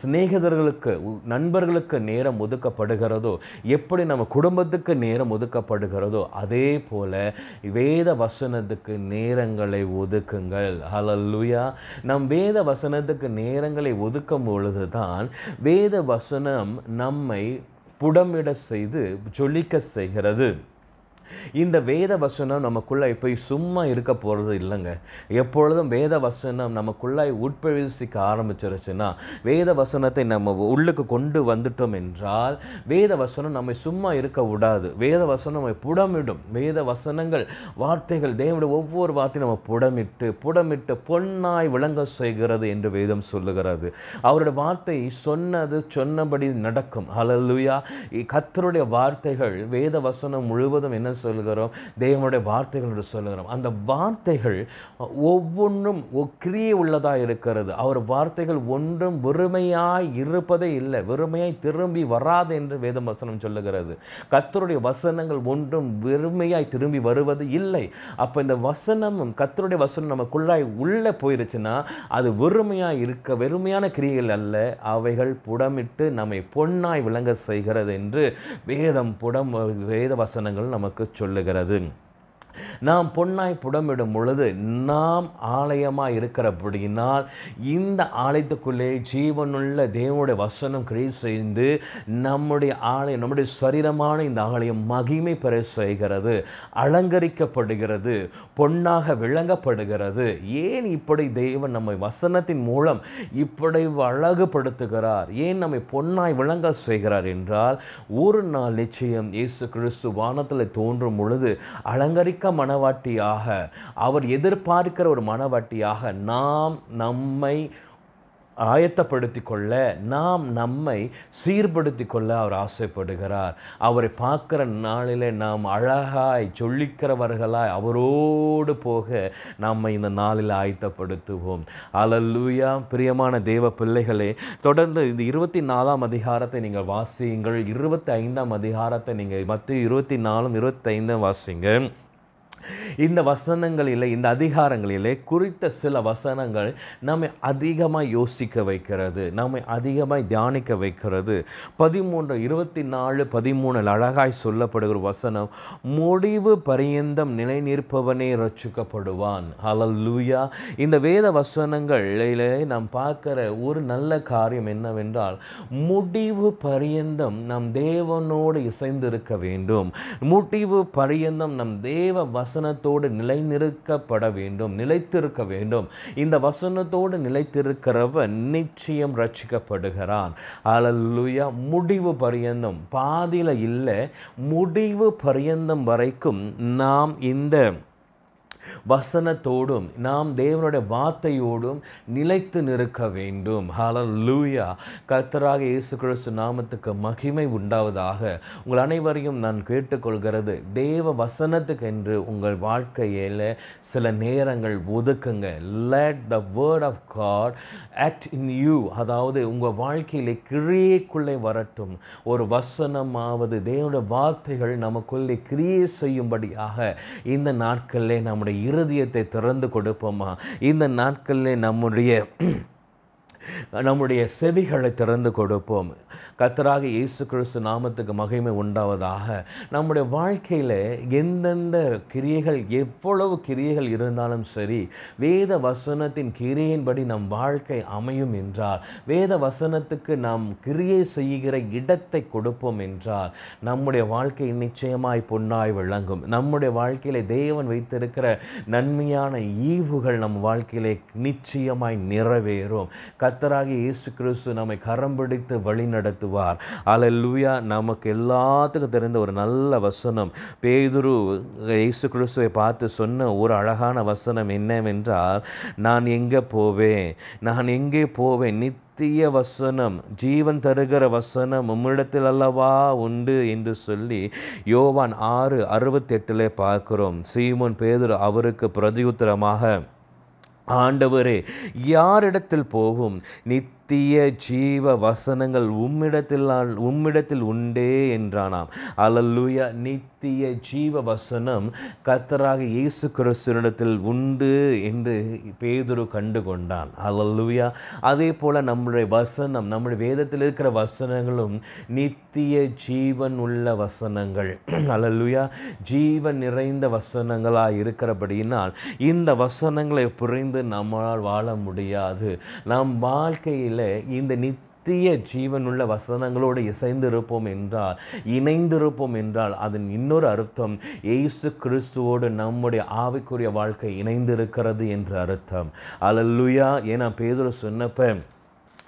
சிநேகிதர்களுக்கு நண்பர்களுக்கு நேரம் ஒதுக்கப்படுகிறதோ எப்படி நம்ம குடும்பத்துக்கு நேரம் ஒதுக்கப்படுகிறதோ அதே போல வேத வசனத்துக்கு நேரங்களை ஒதுக்குங்கள். ஹலல்லுயா நம் வேத வசனத்துக்கு நேரங்களை ஒதுக்கும் பொழுதுதான் வேத வசனம் நம்மை புடமிட செய்து ஜொலிக்க செய்கிறது. இந்த வேத வசனம் நமக்குள்ளே போய் சும்மா இருக்க போகிறது இல்லைங்க. எப்பொழுதும் வேத வசனம் நமக்குள்ளாய் உட்பிரவேசிக்க ஆரம்பிச்சிருச்சுன்னா வேத வசனத்தை நம்ம உள்ளுக்கு கொண்டு வந்துட்டோம் என்றால் வேத வசனம் நம்மை சும்மா இருக்க விடாது. வேத வசனம் நம்மை புடமிடும். வேத வசனங்கள் வார்த்தைகள் தேவனுடைய ஒவ்வொரு வார்த்தையும் நம்ம புடமிட்டு புடமிட்டு பொன்னாய் விளங்க செய்கிறது என்று வேதம் சொல்லுகிறது. அவருடைய வார்த்தை சொன்னது சொன்னபடி நடக்கும். அலலுயா கத்தருடைய வார்த்தைகள் வேத வசனம் முழுவதும் என்ன சொல்லுகிறோம் தேவனுடைய வார்த்தைகள் என்று சொல்லுகிறோம். அந்த வார்த்தைகள் ஒவ்வொன்றும் ஒக்கிரியே கிரியை உள்ளதாக இருக்கிறது. அவர் வார்த்தைகள் ஒன்றும் வெறுமையாய் இருப்பதே இல்லை. வெறுமையாய் திரும்பி வராது என்று வேதம் வசனம் சொல்லுகிறது. கத்தருடைய வசனங்கள் ஒன்றும் வெறுமையாய் திரும்பி வருவது இல்லை. அப்போ இந்த வசனமும் கத்தருடைய வசனம் நமக்குள்ளாய் உள்ளே போயிருச்சுன்னா அது வெறுமையாக இருக்க வெறுமையான கிரியைகள் அல்ல. அவைகள் புடமிட்டு நம்மை பொன்னாய் விளங்க செய்கிறது என்று வேதம் புடம் வேத வசனங்கள் நமக்கு சொல்லுகிறது. நாம் பொன்னாய் புடமிடும் பொழுது நாம் ஆலயமாக இருக்கிறபடியினால் இந்த ஆலயத்துக்குள்ளே ஜீவனுள்ள தேவனுடைய வசனம் கிரியை செய்து நம்முடைய ஆலயம் நம்முடைய சரீரமான இந்த ஆலயம் மகிமை பெற செய்கிறது அலங்கரிக்கப்படுகிறது பொன்னாக விளங்கப்படுகிறது. ஏன் இப்படி தேவன் நம்மை வசனத்தின் மூலம் இப்படி அழகுபடுத்துகிறார்? ஏன் நம்மை பொன்னாய் விளங்க செய்கிறார் என்றால் ஒரு நாள் நிச்சயம் இயேசு கிறிஸ்து வானத்தில் தோன்றும் பொழுது அலங்கரிக்க மனவாட்டியாக அவர் எதிர்பார்க்கிற ஒரு மனவாட்டியாக நாம் நம்மை ஆயத்தப்படுத்தி கொள்ள நாம் நம்மை சீர்படுத்தி கொள்ள அவர் ஆசைப்படுகிறார். அவரை பார்க்குற நாளிலே நாம் அழகாய் சொல்லிக்கிறவர்களாய் அவரோடு போக நம்மை இந்த நாளில் ஆயத்தப்படுத்துவோம். அலல்லூயா பிரியமான தேவ பிள்ளைகளே தொடர்ந்து இந்த இருபத்தி நாலாம் அதிகாரத்தை நீங்கள் வாசியுங்கள். இருபத்தி ஐந்தாம் அதிகாரத்தை நீங்கள் மற்ற இருபத்தி நாலும் இருபத்தைந்தும் வாசிங்க இந்த வசனங்களிலே இந்த அதிகாரங்களிலே குறித்த சில வசனங்கள் நம்மை அதிகமாக யோசிக்க வைக்கிறது நம்மை அதிகமாக தியானிக்க வைக்கிறது. பதிமூன்று இருபத்தி நாலு பதிமூணில் அழகாய் சொல்லப்படுகிற வசனம் முடிவு பரியந்தம் நிலை நிற்பவனே ரட்சிக்கப்படுவான் லூயா இந்த வேத வசனங்களிலே நாம் பார்க்கிற ஒரு நல்ல காரியம் என்னவென்றால் முடிவு பரியந்தம் நம் தேவனோடு இசைந்திருக்க வேண்டும். முடிவு பரியந்தம் நம் தேவ வச வசனத்தோடு நிலைநிறுக்கப்பட வேண்டும் நிலைத்திருக்க வேண்டும். இந்த வசனத்தோடு நிலைத்திருக்கிறவன் நிச்சயம் ரட்சிக்கப்படுகிறான் அலல்லுயா முடிவு பரியந்தம். பாதியில இல்லை. முடிவு பரியந்தம் வரைக்கும் நாம் இந்த வசனத்தோடும் நாம் தேவனுடைய வார்த்தையோடும் நிலைத்து நிற்க வேண்டும். ஹalleluya கர்த்தராக இயேசு கிறிஸ்து நாமத்துக்கு மகிமை உண்டாவதாக உங்கள் அனைவரையும் நான் கேட்டுக்கொள்கிறது. தேவ வசனத்துக்கு என்று உங்கள் வாழ்க்கையில் சில நேரங்கள் ஒதுக்குங்க. Let the word of God at in you அதாவது உங்கள் வாழ்க்கையிலே கிரியைக்குள்ளே வரட்டும். ஒரு வசனமாவது தேவனுடைய வார்த்தைகள் நமக்குள்ளே கிரியை செய்யும்படியாக இந்த நாட்களில் நம்முடைய இருதயத்தை திறந்து கொடுப்போமா? இந்த நாட்களிலே நம்முடைய நம்முடைய செவிகளை திறந்து கொடுப்போம். கத்தராக இயேசு கிறிஸ்து நாமத்துக்கு மகிமை உண்டாவதாக. நம்முடைய வாழ்க்கையில் எந்தெந்த கிரியைகள் எவ்வளவு கிரியைகள் இருந்தாலும் சரி வேத வசனத்தின் கிரியையின்படி நம் வாழ்க்கை அமையும் என்றால் வேத வசனத்துக்கு நாம் கிரியை செய்கிற இடத்தை கொடுப்போம் என்றால் நம்முடைய வாழ்க்கை நிச்சயமாய் பொன்னாய் விளங்கும். நம்முடைய வாழ்க்கையில் தேவன் வைத்திருக்கிற நன்மையான ஈவுகள் நம் வாழ்க்கையிலே நிச்சயமாய் நிறைவேறும். கர்த்தராகிய இயேசு கிறிஸ்து நம்மை கரம் பிடித்து வழி நடத்துவார் அலல்லூயா நமக்கு எல்லாத்துக்கும் தெரிந்த ஒரு நல்ல வசனம். பேதுரு இயேசு கிறிஸ்துவை பார்த்து சொன்ன ஒரு அழகான வசனம் என்னவென்றால் நான் எங்கே போவேன்? நான் எங்கே போவேன்? நித்திய வசனம். ஜீவன் தருகிற வசனம் உம்மிடத்தில் அல்லவா உண்டு என்று சொல்லி யோவான் ஆறு அறுபத்தெட்டில் பார்க்கிறோம். சீமோன் பேதுரு அவருக்கு பிரதியுத்தரமாக ஆண்டவரே யாரிடத்தில் போகும்? நித்திய ஜீவ வசனங்கள் உம்மிடத்தில் உம்மிடத்தில் உண்டே என்றானாம். அலல்லுயா நித்திய ஜீவ வசனம் கத்தராக இயேசு கிறிஸ்துவனிடத்தில் உண்டு என்று பேதுரு கண்டு கொண்டான் அலல்லுயா அதே போல் நம்முடைய வசனம் நம்முடைய வேதத்தில் இருக்கிற வசனங்களும் நித்திய ஜீவன் உள்ள வசனங்கள். அலல்லுயா ஜீவன் நிறைந்த வசனங்களாக இருக்கிறபடியினால் இந்த வசனங்களை புரிந்து நம்மால் வாழ முடியாது. நம் வாழ்க்கையில் இந்த நித்திய ஜீவனுள்ள வசனங்களோடு இசைந்திருப்போம் என்றால் இணைந்திருப்போம் என்றால் அதன் இன்னொரு அர்த்தம் ஏசு கிறிஸ்துவோடு நம்முடைய ஆவிக்குரிய வாழ்க்கை இணைந்திருக்கிறது என்ற அர்த்தம். அல்லேலூயா. ஏன்னா பேதுரு சொன்னப்போ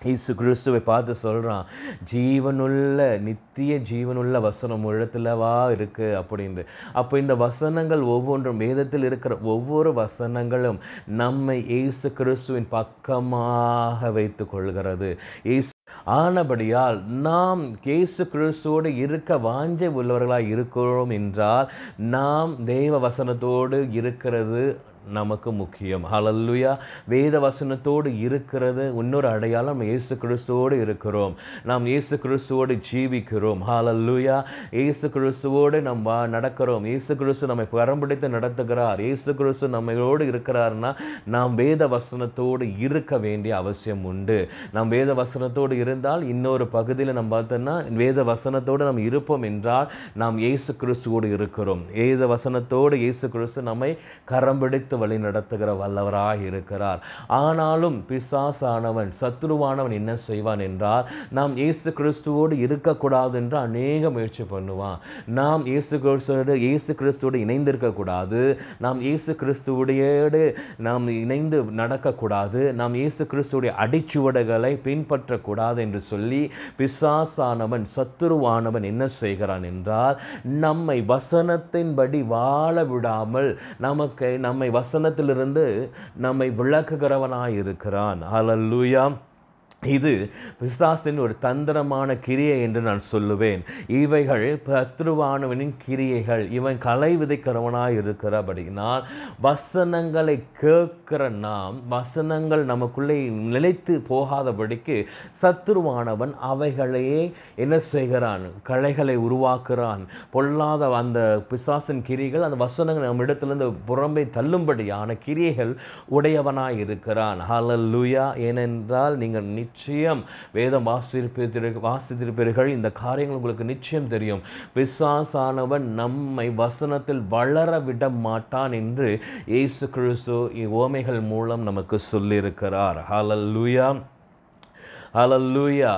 இயேசு கிறிஸ்துவை பார்த்து சொல்கிறான் ஜீவனுள்ள நித்திய ஜீவனுள்ள வசனம் இடத்துலவா இருக்கு? அப்படின்ட்டு. அப்போ இந்த வசனங்கள் ஒவ்வொன்றும் வேதத்தில் இருக்கிற ஒவ்வொரு வசனங்களும் நம்மை இயேசு கிறிஸ்துவின் பக்கமாக வைத்து கொள்கிறது இயேசு ஆனபடியால் நாம் கேசு கிறிஸ்துவோடு இருக்க வாஞ்சை உள்ளவர்களாக இருக்கிறோம் என்றால் நாம் தெய்வ வசனத்தோடு இருக்கிறது நமக்கு முக்கியம். ஹலல்லுயா வேத வசனத்தோடு இருக்கிறது. இன்னொரு அடையாளம் இயேசு கிறிஸ்துவோடு இருக்கிறோம். நாம் இயேசு கிறிஸ்துவோடு ஜீவிக்கிறோம். ஹாலல்லுயா இயேசு கிறிஸ்துவோடு நாம் வா நடக்கிறோம். இயேசு கிறிஸ்து நம்மை பரம்பிடித்து நடத்துகிறார். இயேசு கிறிஸ்து நம்மளோடு இருக்கிறார்னா நாம் வேத வசனத்தோடு இருக்க வேண்டிய அவசியம் உண்டு. நாம் வேத வசனத்தோடு இருந்தால் இன்னொரு பகுதியில் நம்ம பார்த்தோம்னா வேத வசனத்தோடு நாம் இருப்போம் என்றால் நாம் இயேசு கிறிஸ்துவோடு இருக்கிறோம். வேத வசனத்தோடு இயேசு கிறிஸ்து நம்மை கரம்பிடித்து வழி நடத்துகிற வல்லவராக இருக்கிறார். ஆனாலும் பிசாசானவன் சத்ருவானவன் என்ன செய்வான் என்றால் நாம் இயேசு கிறிஸ்துவோடு இருக்கக்கூடாது என்று அநேக முயற்சி பண்ணுவான். நாம் இயேசு கிறிஸ்துவோடு இயேசு கிறிஸ்துவோடு இணைந்திருக்கக்கூடாது. நாம் இயேசு கிறிஸ்துவோடையோடு நாம் இணைந்து நடக்கக்கூடாது. நாம் இயேசு கிறிஸ்துவோடைய அடிச்சுவடுகளை பின்பற்றக்கூடாது என்று சொல்லி பிசாசானவன் சத்துருவானவன் என்ன செய்கிறான் என்றால் நம்மை வசனத்தின்படி வாழ விடாமல் நமக்கு நம்மை வச வசனத்திலிருந்து நம்மை விளக்குகிறவனாக இருக்கிறான் ஹalleluya இது பிசாசின் ஒரு தந்திரமான கிரியை என்று நான் சொல்லுவேன். இவைகள் பத்ருவானவனின் கிரியைகள். இவன் கலை விதைக்கிறவனாக இருக்கிறபடினால் வசனங்களை கேட்கிற நாம் வசனங்கள் நமக்குள்ளே நிலைத்து போகாதபடிக்கு சத்துருவானவன் அவைகளையே என்ன செய்கிறான்? கலைகளை உருவாக்குறான் பொல்லாத அந்த பிசாசின் கிரிகள் அந்த வசனங்கள் நம்ம இடத்திலிருந்து புறம்பை தள்ளும்படியான கிரியைகள் உடையவனாய் இருக்கிறான். ஹலல்லுயா ஏனென்றால் நீங்கள் நிச்சயம் நிச்சயம். வேதம் வாசித்திருப்பீர்கள் வாசித்திருப்பீர்கள். இந்த காரியங்கள் உங்களுக்கு நிச்சயம் தெரியும். பிசாசானவன் நம்மை வசனத்தில் வளர விட மாட்டான் என்று இயேசு கிறிஸ்து ஓமைகள் மூலம் நமக்கு சொல்லியிருக்கிறார். ஹலல்லுயா ஹalleluya.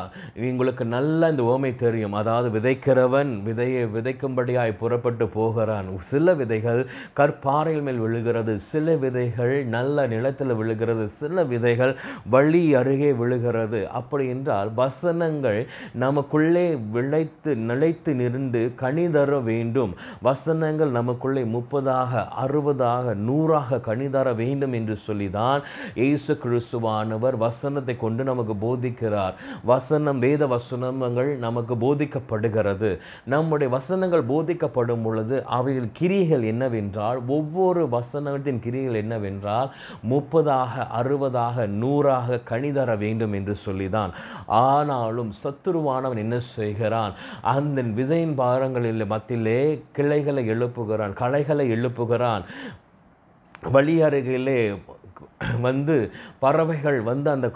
உங்களுக்கு நல்ல இந்த ஓமை தெரியும். அதாவது விதைக்கிறவன் விதையை விதைக்கும்படியாய் புறப்பட்டு போகிறான். சில விதைகள் கற்பாறையில் மேல் விழுகிறது. சில விதைகள் நல்ல நிலத்தில் விழுகிறது. சில விதைகள் வழி அருகே விழுகிறது. அப்படி என்றால் வசனங்கள் நமக்குள்ளே விளைத்து நிலைத்து நின்று கனி தர வேண்டும். வசனங்கள் நமக்குள்ளே முப்பதாக அறுபதாக நூறாக கனி தர வேண்டும் என்று சொல்லிதான் இயேசு கிறிஸ்துவானவர் வசனத்தை கொண்டு நமக்கு போதிக்க போதிக்கிறார் வசனம் வேத வசனங்கள் நமக்கு போதிக்கப்படுகிறது. நம்முடைய வசனங்கள் போதிக்கப்படும் பொழுது அவைகள் கிரியைகள் என்னவென்றால் ஒவ்வொரு வசனத்தின் கிரியைகள் என்னவென்றால் முப்பதாக அறுபதாக நூறாக கணிதர வேண்டும் என்று சொல்லிதான். ஆனாலும் சத்துருவானவன் என்ன செய்கிறான்? அந்த விதையின் பாரங்களில் மத்தியிலே கிளைகளை எழுப்புகிறான் களைகளை எழுப்புகிறான். வழி அருகிலே வந்து பறவைகள் வந்து அந்த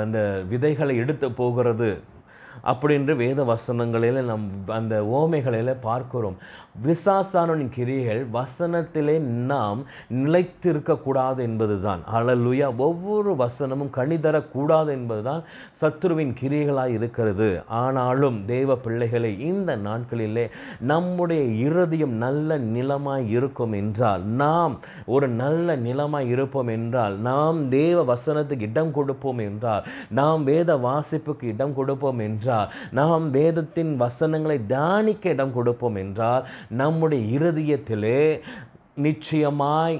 அந்த விதைகளை எடுத்து போகிறது. அப்படின்று வேத வசனங்களில் நம் அந்த ஓமைகளில் பார்க்கிறோம். விசாசானின் கிரிகள் வசனத்திலே நாம் நிலைத்திருக்கக்கூடாது என்பதுதான். அழலுயா ஒவ்வொரு வசனமும் கணிதரக்கூடாது என்பதுதான் சத்ருவின் கிரிகளாக இருக்கிறது. ஆனாலும் தேவ பிள்ளைகளை இந்த நாட்களிலே நம்முடைய இருதயம் நல்ல நிலமாய் இருக்கும் என்றால் நாம் ஒரு நல்ல நிலமாய் இருப்போம் என்றால் நாம் தேவ வசனத்துக்கு இடம் கொடுப்போம் என்றால் நாம் வேத வாசிப்புக்கு இடம் கொடுப்போம் என்றால் நாம் வேதத்தின் வசனங்களை தியானிக்க இடம் கொடுப்போம் என்றால் நம்முடைய இருதயத்திலே நிச்சயமாய்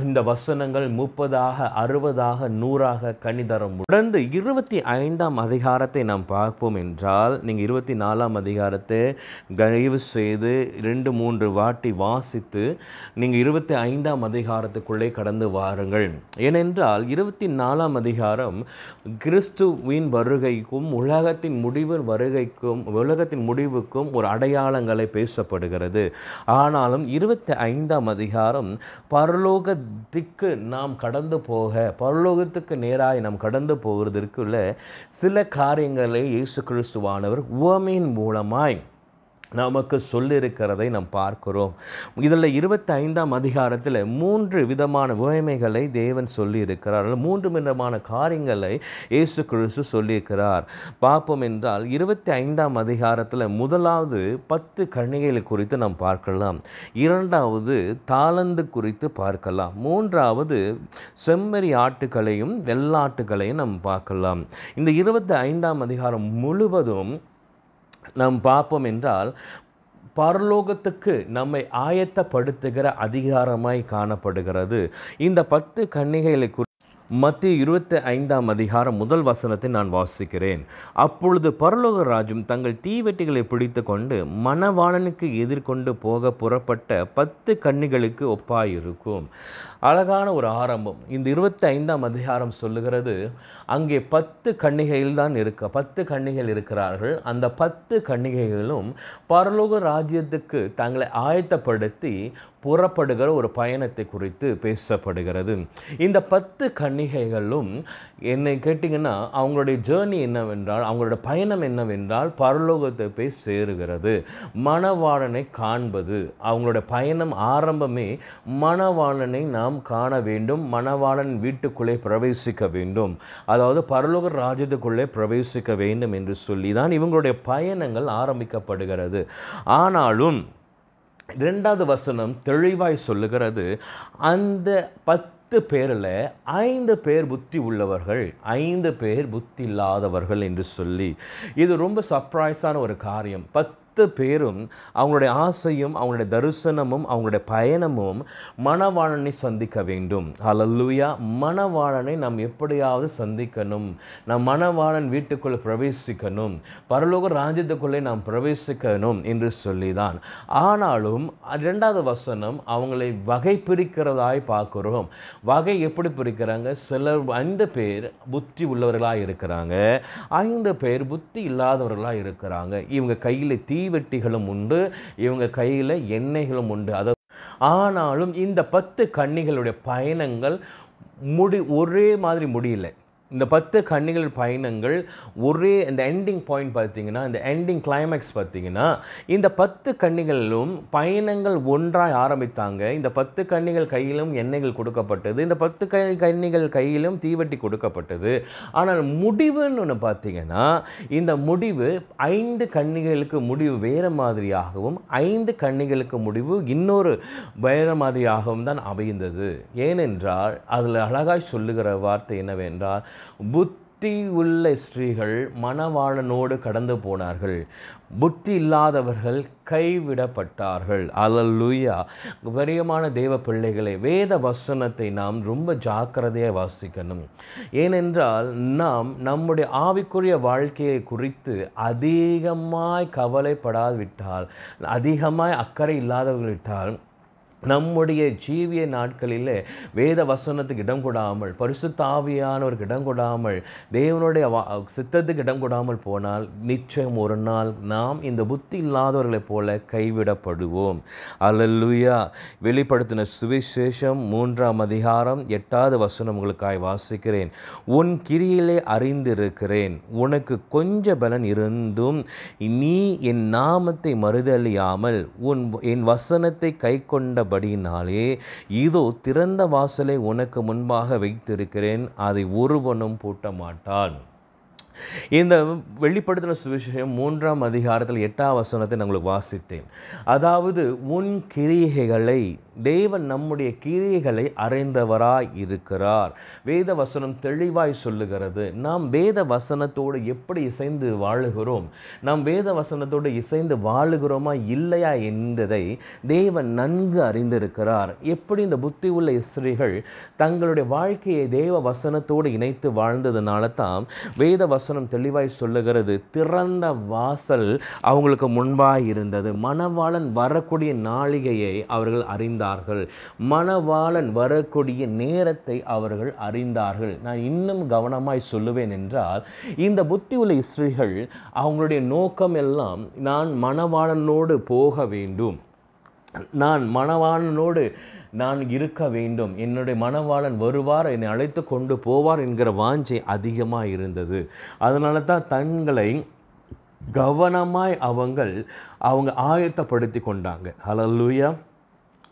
இந்த வசனங்கள் முப்பதாக அறுபதாக நூறாக கணிதரம் தொடர்ந்து இருபத்தி ஐந்தாம் அதிகாரத்தை நாம் பார்ப்போம் என்றால் நீங்கள் இருபத்தி நாலாம் அதிகாரத்தை தயவு செய்து ரெண்டு மூன்று வாட்டி வாசித்து நீங்கள் இருபத்தி ஐந்தாம் அதிகாரத்துக்குள்ளே கடந்து வாருங்கள். ஏனென்றால் இருபத்தி நாலாம் அதிகாரம் கிறிஸ்துவின் வருகைக்கும் உலகத்தின் முடிவு வருகைக்கும் உலகத்தின் முடிவுக்கும் ஒரு அடையாளங்களை பேசப்படுகிறது. ஆனாலும் இருபத்தி ஐந்தாம் அதிகாரம் பரலோக திக்கு நாம் கடந்து போக பரலோகத்துக்கு நேராய் நாம் கடந்து போகிறதற்குள்ள சில காரியங்களை இயேசு கிறிஸ்துவானவர் உவமையின் மூலமாய் நமக்கு சொல்லியிருக்கிறதை நாம் பார்க்கிறோம். இதில் இருபத்தி ஐந்தாம் அதிகாரத்தில் மூன்று விதமான உவமைகளை தேவன் சொல்லியிருக்கிறார். மூன்று விதமான காரியங்களை இயேசு கிறிஸ்து சொல்லியிருக்கிறார். பார்ப்போம் என்றால் இருபத்தி ஐந்தாம் அதிகாரத்தில் முதலாவது பத்து கணிகைகள் குறித்து நாம் பார்க்கலாம். இரண்டாவது தாளந்து குறித்து பார்க்கலாம். மூன்றாவது செம்மறி ஆட்டுகளையும் வெள்ளாட்டுகளையும் நாம் பார்க்கலாம். இந்த இருபத்தி ஐந்தாம் அதிகாரம் முழுவதும் நாம் பார்ப்போம் என்றால் பரலோகத்துக்கு நம்மை ஆயத்தப்படுத்துகிற அதிகாரமாய் காணப்படுகிறது. இந்த பத்து கன்னிகைகளை மத்திய இருபத்தி ஐந்தாம் அதிகாரம் முதல் வசனத்தை நான் வாசிக்கிறேன். அப்பொழுது பரலோக ராஜும் தங்கள் தீவெட்டிகளை பிடித்து கொண்டு மணவாளனுக்கு எதிர்கொண்டு போக புறப்பட்ட பத்து கன்னிகளுக்கு ஒப்பாயிருக்கும். அழகான ஒரு ஆரம்பம். இந்த இருபத்தி ஐந்தாம் அதிகாரம் சொல்லுகிறது அங்கே பத்து கன்னிகையில் தான் இருக்க பத்து கன்னிகள் இருக்கிறார்கள். அந்த பத்து கன்னிகைகளும் பரலோக ராஜ்யத்துக்கு தங்களை ஆயத்தப்படுத்தி புறப்படுகிற ஒரு பயணத்தை குறித்து பேசப்படுகிறது. இந்த பத்து கன்னிகைகளும் என்னை கேட்டிங்கன்னா அவங்களுடைய ஜேர்னி என்னவென்றால் அவங்களோட பயணம் என்னவென்றால் பரலோகத்தை போய் சேருகிறது. மணவாளனை காண்பது. அவங்களோட பயணம் ஆரம்பமே மணவாளனை நாம் காண வேண்டும். மணவாளன் வீட்டுக்குள்ளே பிரவேசிக்க வேண்டும். அதாவது பரலோக ராஜ்யத்துக்குள்ளே பிரவேசிக்க வேண்டும் என்று சொல்லி தான் இவங்களுடைய பயணங்கள் ஆரம்பிக்கப்படுகிறது. ஆனாலும் ரெண்டாவது வசனம் தெளிவாய் சொல்லுகிறது. அந்த பத்து பேரில் ஐந்து பேர் புத்தி உள்ளவர்கள் ஐந்து பேர் புத்தி இல்லாதவர்கள் என்று சொல்லி. இது ரொம்ப சர்ப்ரைஸான ஒரு காரியம். பத்து பேரும் அவங்களுடைய ஆசையும் அவங்களுடைய தரிசனமும் அவங்களுடைய பயணமும் மணவாளனை சந்திக்க வேண்டும். அல்லூயா மணவாளனை நாம் எப்படியாவது சந்திக்கணும். நம் மணவாளன் வீட்டுக்குள்ளே பிரவேசிக்கணும். பரலோக ராஜ்யத்துக்குள்ளே நாம் பிரவேசிக்கணும் என்று சொல்லிதான். ஆனாலும் ரெண்டாவது வசனம் அவங்களை வகை பிரிக்கிறதாய் பார்க்குறோம். வகை எப்படி பிரிக்கிறாங்க? சிலர் ஐந்து பேர் புத்தி உள்ளவர்களாக இருக்கிறாங்க. ஐந்து பேர் புத்தி இல்லாதவர்களாக இருக்கிறாங்க. இவங்க கையில் தீ தீவெட்டிகளும் உண்டு இவங்க கையில் எண்ணெய்களும் உண்டு. அதை ஆனாலும் இந்த பத்து கன்னிகளுடைய பயணங்கள் முடி ஒரே மாதிரி முடியல. இந்த பத்து கன்னிகள் பயணங்கள் ஒரே இந்த எண்டிங் பாயிண்ட் பார்த்தீங்கன்னா இந்த எண்டிங் கிளைமேக்ஸ் பார்த்தீங்கன்னா இந்த பத்து கன்னிகளிலும் பயணங்கள் ஒன்றாய் ஆரம்பித்தாங்க. இந்த பத்து கன்னிகள் கையிலும் எண்ணெய்கள் கொடுக்கப்பட்டது. இந்த பத்து க கன்னிகள் கையிலும் தீவட்டி கொடுக்கப்பட்டது. ஆனால் முடிவுன்னு ஒன்று பார்த்தீங்கன்னா இந்த முடிவு ஐந்து கன்னிகளுக்கு முடிவு வேறு மாதிரியாகவும் ஐந்து கன்னிகளுக்கு முடிவு இன்னொரு வேறு மாதிரியாகவும் தான் அமைந்தது. ஏனென்றால் அதில் அழகாய் சொல்லுகிற வார்த்தை என்னவென்றால் புத்தி உள்ள ஸ்திரீகள் மணவாளனோடு கடந்து போனார்கள். புத்தி இல்லாதவர்கள் கைவிடப்பட்டார்கள். அலல்லுயா. வரியமான தேவ பிள்ளைகளை வேத வசனத்தை நாம் ரொம்ப ஜாக்கிரதையாக வாசிக்கணும். ஏனென்றால் நாம் நம்முடைய ஆவிக்குரிய வாழ்க்கையை குறித்து அதிகமாய் கவலைப்படாவிட்டால் அதிகமாய் அக்கறை இல்லாதவர்களிட்டால் நம்முடைய ஜீவிய நாட்களில் வேத வசனத்துக்கு இடம் கொடாமல் பரிசுத்தாவியானவருக்கு இடம் கொடாமல் தேவனுடைய வா சித்தத்துக்கு இடம் கொடாமல் போனால் நிச்சயம் ஒரு நாள் நாம் இந்த புத்தி இல்லாதவர்களைப் போல கைவிடப்படுவோம். அல்லல்லுயா வெளிப்படுத்தின சுவிசேஷம் மூன்றாம் அதிகாரம் எட்டாவது வசனம் உங்களுக்காய் வாசிக்கிறேன். உன் கிரியிலே அறிந்திருக்கிறேன். உனக்கு கொஞ்ச பலன் இருந்தும் நீ என் நாமத்தை மறுதலியாமல் உன் என் வசனத்தை கை கொண்ட படியினாலே இதோ திறந்த வாசலை உனக்கு முன்பாக வைத்திருக்கிறேன் அதை ஒருவனும் பூட்ட மாட்டான் இந்த வெளிப்படுத்தின சுவிசேஷம் மூன்றாம் அதிகாரத்தில் எட்டாம் வசனத்தை நான் உங்களுக்கு வாசித்தேன். அதாவது உன் கிரியைகளை தேவன் நம்முடைய கிரியைகளை அறிந்தவராய் இருக்கிறார். வேத வசனம் தெளிவாய் சொல்லுகிறது. நாம் வேத வசனத்தோடு எப்படி இசைந்து வாழுகிறோம்? நாம் வேத வசனத்தோடு இசைந்து வாழுகிறோமா இல்லையா என்பதை தேவன் நன்கு அறிந்திருக்கிறார். எப்படி இந்த புத்தி உள்ள ஸ்திரீகள் தங்களுடைய வாழ்க்கையை தேவ வசனத்தோடு இணைத்து வாழ்ந்ததுனால தான் வேத வசனம் தெளிவாய் சொல்லுகிறது. திறந்த வாசல் அவங்களுக்கு முன்பாக இருந்தது. மணவாளன் வரக்கூடிய நாளிகையை அவர்கள் அறிந்தார்கள். மணவாளன் வரக்கூடிய நேரத்தை அவர்கள் அறிந்தார்கள். நான் இன்னும் கவனமாய் சொல்லுவேன் என்றால் இந்த புத்தி உள்ள ஸ்திரீகள் அவங்களுடைய நோக்கம் எல்லாம் நான் மணவாளனோடு போக வேண்டும். நான் மணவாளனோடு நான் இருக்க வேண்டும். என்னுடைய மணவாளன் வருவார் என்னை அழைத்து கொண்டு போவார் என்கிற வாஞ்சை அதிகமாக இருந்தது. அதனால தான் தங்களை கவனமாய் அவங்கள் அவங்க ஆயத்தப்படுத்தி கொண்டாங்க. ஹalleluya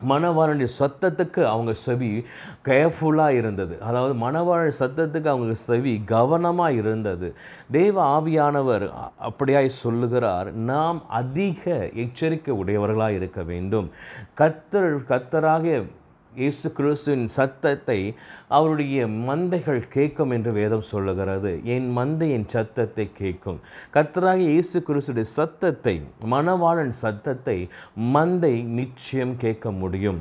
மணவாளனுடைய சத்தத்துக்கு அவங்க செவி கேர்ஃபுல்லாக இருந்தது. அதாவது மணவாளன் சத்தத்துக்கு அவங்க செவி கவனமாக இருந்தது. தேவ ஆவியானவர் அப்படியாய் சொல்லுகிறார் நாம் அதிக எச்சரிக்கை உடையவர்களாக இருக்க வேண்டும். கத்தர் கத்தராக இயேசு கிறிஸ்துவின் சத்தத்தை அவருடைய மந்தைகள் கேட்கும் என்று வேதம் சொல்லுகிறது. என் மந்தை என் சத்தத்தை கேட்கும். கத்தராக இயேசு கிறிஸ்துடைய சத்தத்தை மணவாளன் சத்தத்தை மந்தை நிச்சயம் கேட்க முடியும்.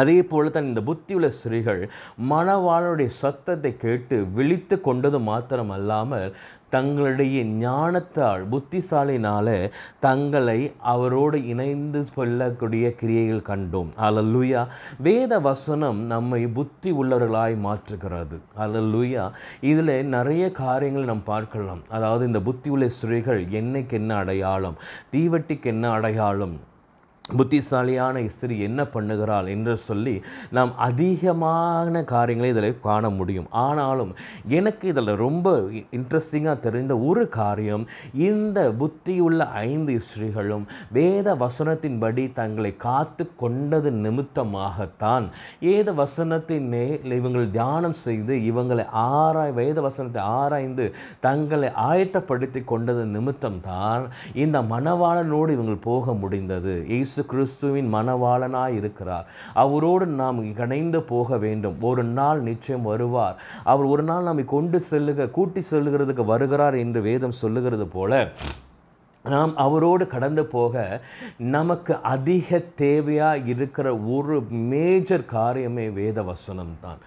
அதே போல தான் இந்த புத்தியுள்ள ஸ்திரீகள் மணவாளனுடைய சத்தத்தை கேட்டு விழித்து கொண்டது மாத்திரமல்லாமல் தங்களுடைய ஞானத்தால் புத்திசாலினால தங்களை அவரோடு இணைந்து சொல்லக்கூடிய கிரியைகள் கண்டோம். அலல்லுயா. வேத வசனம் நம்மை புத்தி உள்ளவர்களாய் மாற்றுகிறது. அலல்லுயா. இதில் நிறைய காரியங்களை நாம் பார்க்கலாம். அதாவது இந்த புத்தி உள்ள ஸ்திரீகள் என்னைக்கு என்ன அடையாளம் தீவட்டிக்கு என்ன அடையாளம் புத்திசாலியான இஸ்திரி என்ன பண்ணுகிறாள் என்று சொல்லி நாம் அதிகமான காரியங்களை இதில் காண முடியும். ஆனாலும் எனக்கு இதில் ரொம்ப இன்ட்ரெஸ்டிங்காக தெரிந்த ஒரு காரியம் இந்த புத்தியுள்ள ஐந்து இஸ்திரிகளும் வேத வசனத்தின்படி தங்களை காத்து கொண்டது நிமித்தமாகத்தான். ஏத வசனத்தின் மேல் இவங்கள் தியானம் செய்து இவங்களை ஆராய் வேத வசனத்தை ஆராய்ந்து தங்களை ஆயத்தப்படுத்தி கொண்டது நிமித்தம்தான் இந்த மணவாளனோடு இவங்கள் போக முடிந்தது. இயேசு கிறிஸ்துவின் மனவாளனாய் இருக்கிறார் அவரோடு நாம் இணைந்து போக வேண்டும். ஒரு நாள் நிச்சயம் வருவார். அவர் ஒரு நாள் நம்மை கொண்டு செல்லுக கூட்டி செல்லுகிறதுக்கு வருகிறார் என்று வேதம் சொல்லுகிறது போல நாம் அவரோடு கடந்து போக நமக்கு அதிக தேவையாக இருக்கிற ஒரு மேஜர் காரியமே வேத வசனம் தான்.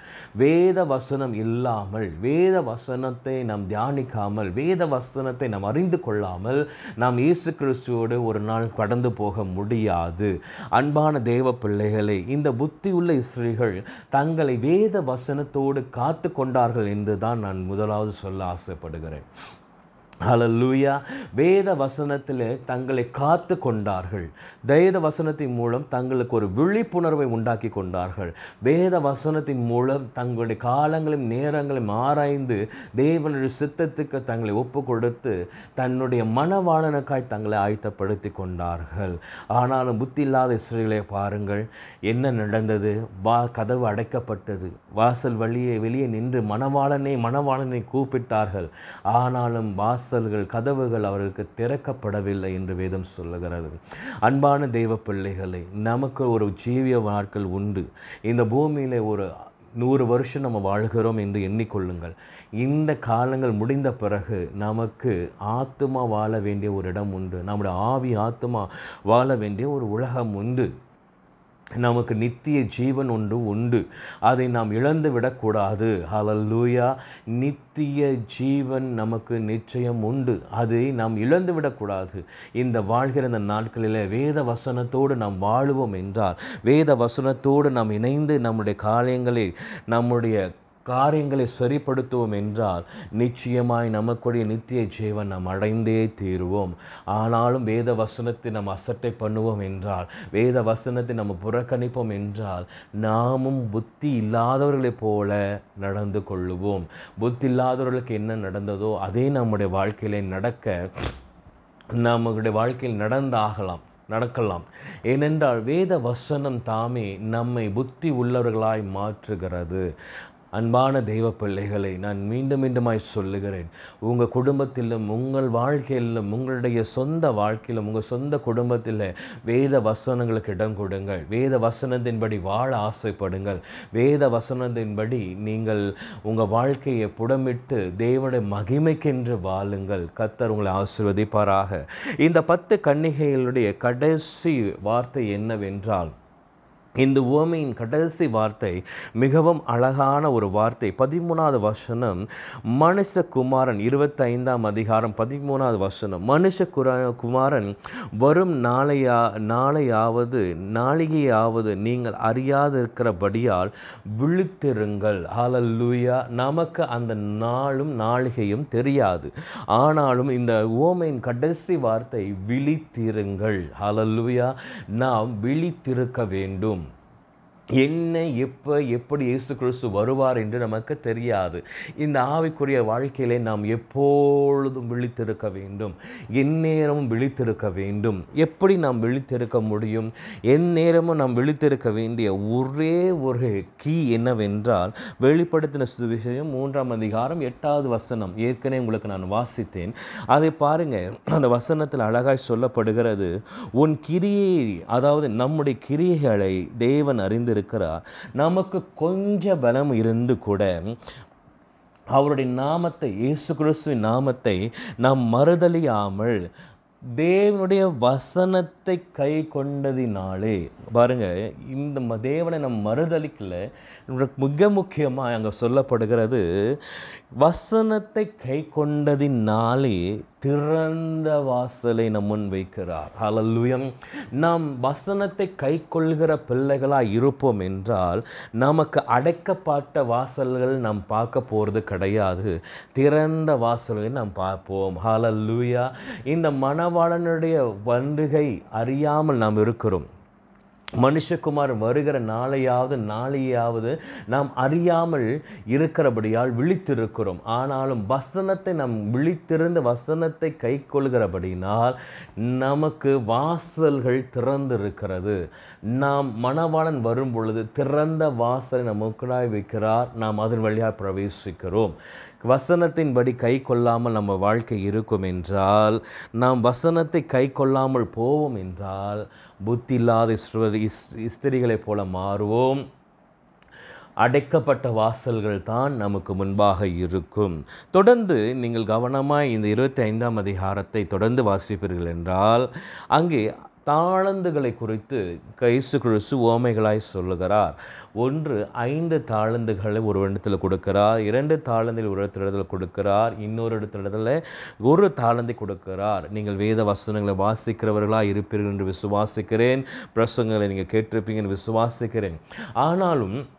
வேத வசனம் இல்லாமல் வேத வசனத்தை நாம் தியானிக்காமல் வேத வசனத்தை நாம் அறிந்து கொள்ளாமல் நாம் இயேசு கிறிஸ்துவோடு ஒரு நாள் கடந்து போக முடியாது. அன்பான தேவ பிள்ளைகளே இந்த புத்தியுள்ள ஸ்திரீகள் தங்களை வேத வசனத்தோடு காத்து கொண்டார்கள் என்று தான் நான் முதலாவது சொல்ல ஆசைப்படுகிறேன். ஹalleluya. வேத வசனத்தில் தங்களை காத்து கொண்டார்கள். வேத வசனத்தின் மூலம் தங்களுக்கு ஒரு விழிப்புணர்வை உண்டாக்கி கொண்டார்கள். வேத வசனத்தின் மூலம் தங்களுடைய காலங்களையும் நேரங்களையும் ஆராய்ந்து தேவனுடைய சித்தத்துக்கு தங்களை ஒப்பு கொடுத்து தன்னுடைய மனவாளனுக்காய் தங்களை ஆயத்தப்படுத்தி கொண்டார்கள். ஆனாலும் புத்தி இல்லாத இஸ்ரேலை பாருங்கள். என்ன நடந்தது? வா கதவு அடைக்கப்பட்டது. வாசல் வழியே வெளியே நின்று மணவாளனை மணவாளனை கூப்பிட்டார்கள். ஆனாலும் வாசல்கள் கதவுகள் அவர்களுக்கு திறக்கப்படவில்லை என்று வேதம் சொல்லுகிறது. அன்பான தெய்வ பிள்ளைகளை நமக்கு ஒரு ஜீவிய நாட்கள் உண்டு. இந்த பூமியில் ஒரு நூறு வருஷம் நம்ம வாழ்கிறோம் என்று எண்ணிக்கொள்ளுங்கள். இந்த காலங்கள் முடிந்த பிறகு நமக்கு ஆத்மா வாழ வேண்டிய ஒரு இடம் உண்டு. நம்முடைய ஆவி ஆத்மா வாழ வேண்டிய ஒரு உலகம் உண்டு. நமக்கு நித்திய ஜீவன் ஒன்று உண்டு. அதை நாம் இழந்து விடக்கூடாது. ஹலல்லூயா நித்திய ஜீவன் நமக்கு நிச்சயம் உண்டு. அதை நாம் இழந்து விடக்கூடாது. இந்த வாழ்கிற இந்த நாட்களில் வேத வசனத்தோடு நாம் வாழுவோம் என்றால் வேத வசனத்தோடு நாம் இணைந்து நம்முடைய காரியங்களை நம்முடைய காரியங்களை சரிப்படுத்துவோம் என்றால் நிச்சயமாய் நமக்குடைய நித்திய ஜீவன் நாம் அடைந்தே தீருவோம். ஆனாலும் வேத வசனத்தை நாம் அசட்டை பண்ணுவோம் என்றால் வேத வசனத்தை நம்ம புறக்கணிப்போம் என்றால் நாமும் புத்தி இல்லாதவர்களைப் போல நடந்து கொள்ளுவோம். புத்தி இல்லாதவர்களுக்கு என்ன நடந்ததோ அதே நம்முடைய வாழ்க்கையிலே நடக்க நம்முடைய வாழ்க்கையில் நடந்தாகலாம் நடக்கலாம். ஏனென்றால் வேத வசனம் தாமே நம்மை புத்தி உள்ளவர்களாய் மாற்றுகிறது. அன்பான தெய்வ பிள்ளைகளை நான் மீண்டும் மீண்டுமாய் சொல்லுகிறேன். உங்கள் குடும்பத்திலும் உங்கள் வாழ்க்கையிலும் உங்களுடைய சொந்த வாழ்க்கையிலும் உங்கள் சொந்த குடும்பத்தில் வேத வசனங்களுக்கு இடம் கொடுங்கள். வேத வசனத்தின்படி வாழ ஆசைப்படுங்கள். வேத வசனத்தின்படி நீங்கள் உங்கள் வாழ்க்கையை புடமிட்டு தேவனுடைய மகிமைக்கென்று வாழுங்கள். கத்தர் உங்களை ஆசிர்வதிப்பாராக. இந்த பத்து கன்னிகைகளுடைய கடைசி வார்த்தை என்னவென்றால் இந்த உவமையின் கடைசி வார்த்தை மிகவும் அழகான ஒரு வார்த்தை. பதிமூணாவது வசனம் மனுஷகுமாரன் இருபத்தைந்தாம் அதிகாரம் பதிமூணாவது வசனம். மனுஷ குமாரன் வரும் நாளையா நாளையாவது நாளிகையாவது நீங்கள் அறியாதிருக்கிறபடியால் விழித்திருங்கள். ஆலல்லூயா நமக்கு அந்த நாளும் நாளிகையும் தெரியாது. ஆனாலும் இந்த உவமையின் கடைசி வார்த்தை விழித்திருங்கள். ஆலல்லூயா நாம் விழித்திருக்க வேண்டும். என்ன எப்போ எப்படி இயேசு கிறிஸ்து வருவார் என்று நமக்கு தெரியாது. இந்த ஆவிக்குரிய வாழ்க்கையிலே நாம் எப்பொழுதும் விழித்திருக்க வேண்டும். எந்நேரமும் விழித்திருக்க வேண்டும். எப்படி நாம் விழித்திருக்க முடியும்? எந்நேரமும் நாம் விழித்திருக்க வேண்டிய ஒரே ஒரு கீ என்னவென்றால் வெளிப்படுத்தின சுவிசேஷம் மூன்றாம் அதிகாரம் எட்டாவது வசனம். ஏற்கனவே உங்களுக்கு நான் வாசித்தேன். அதை பாருங்கள் அந்த வசனத்தில் அழகாய் சொல்லப்படுகிறது உன் கிரியை அதாவது நம்முடைய கிரியைகளை தேவன் அறிந்து இருக்கிறார் நமக்கு கொஞ்சம் பலம் இருந்து கூட அவருடைய நாமத்தை இயேசு கிறிஸ்துவின் நாமத்தை நாம் மறுதலியாமல் தேவனுடைய வசனத்தை கை கொண்டதினாலே பாருங்க இந்த தேவனை நம் மறுதளிக்கல மிக முக்கியமாக அங்கே சொல்லப்படுகிறது வசனத்தை கை கொண்டதினாலே திறந்த வாசலை நம் முன் வைக்கிறார். ஹalleluya நாம் வசனத்தை கை கொள்கிற பிள்ளைகளாக இருப்போம் என்றால் நமக்கு அடைக்கப்பட்ட வாசல்கள் நாம் பார்க்க போகிறது கிடையாது. திறந்த வாசல்களை நாம் பார்ப்போம். ஹலல்லுயா இந்த மணவாளனுடைய வன்றுகை அறியாமல் நாம் இருக்கிறோம். மனுஷகுமார் வருகிற நாளையாவது நாளையாவது நாம் அறியாமல் இருக்கிறபடியால் விழித்திருக்கிறோம். ஆனாலும் வசனத்தை நாம் விழித்திருந்த வசனத்தை கை கொள்கிறபடினால் நமக்கு வாசல்கள் திறந்திருக்கிறது. நாம் மணவாளன் வரும் பொழுது திறந்த வாசலை நமக்குள்ளாய் வைக்கிறார். நாம் அதன் வழியாக பிரவேசிக்கிறோம். வசனத்தின்படி கை கொள்ளாமல் நம்ம வாழ்க்கை இருக்கும் என்றால் நாம் வசனத்தை கை கொள்ளாமல் போவோம் என்றால் புத்தி இல்லாத இஸ்திரிகளைப் போல மாறுவோம். அடைக்கப்பட்ட வாசல்கள் தான் நமக்கு முன்பாக இருக்கும். தொடர்ந்து நீங்கள் கவனமாக இந்த இருபத்தி ஐந்தாம் அதிகாரத்தை தொடர்ந்து வாசிப்பீர்கள் என்றால் அங்கே தாளந்துகளை குறித்து கைசு கிறிஸ்து ஓமைகளாய் சொல்லுகிறார். ஒன்று ஐந்து தாளந்துகளை ஒரு இடத்துல கொடுக்கிறார். இரண்டு தாளந்தில் ஒரு இடத்துல கொடுக்கிறார். இன்னொரு இடத்துல ஒரு தாளந்தை கொடுக்கிறார். நீங்கள் வேத வசனங்களை வாசிக்கிறவர்களாக இருப்பீர்கள் என்று விசுவாசிக்கிறேன். பிரசங்களை நீங்கள் கேட்டிருப்பீங்கன்னு விசுவாசிக்கிறேன். ஆனாலும்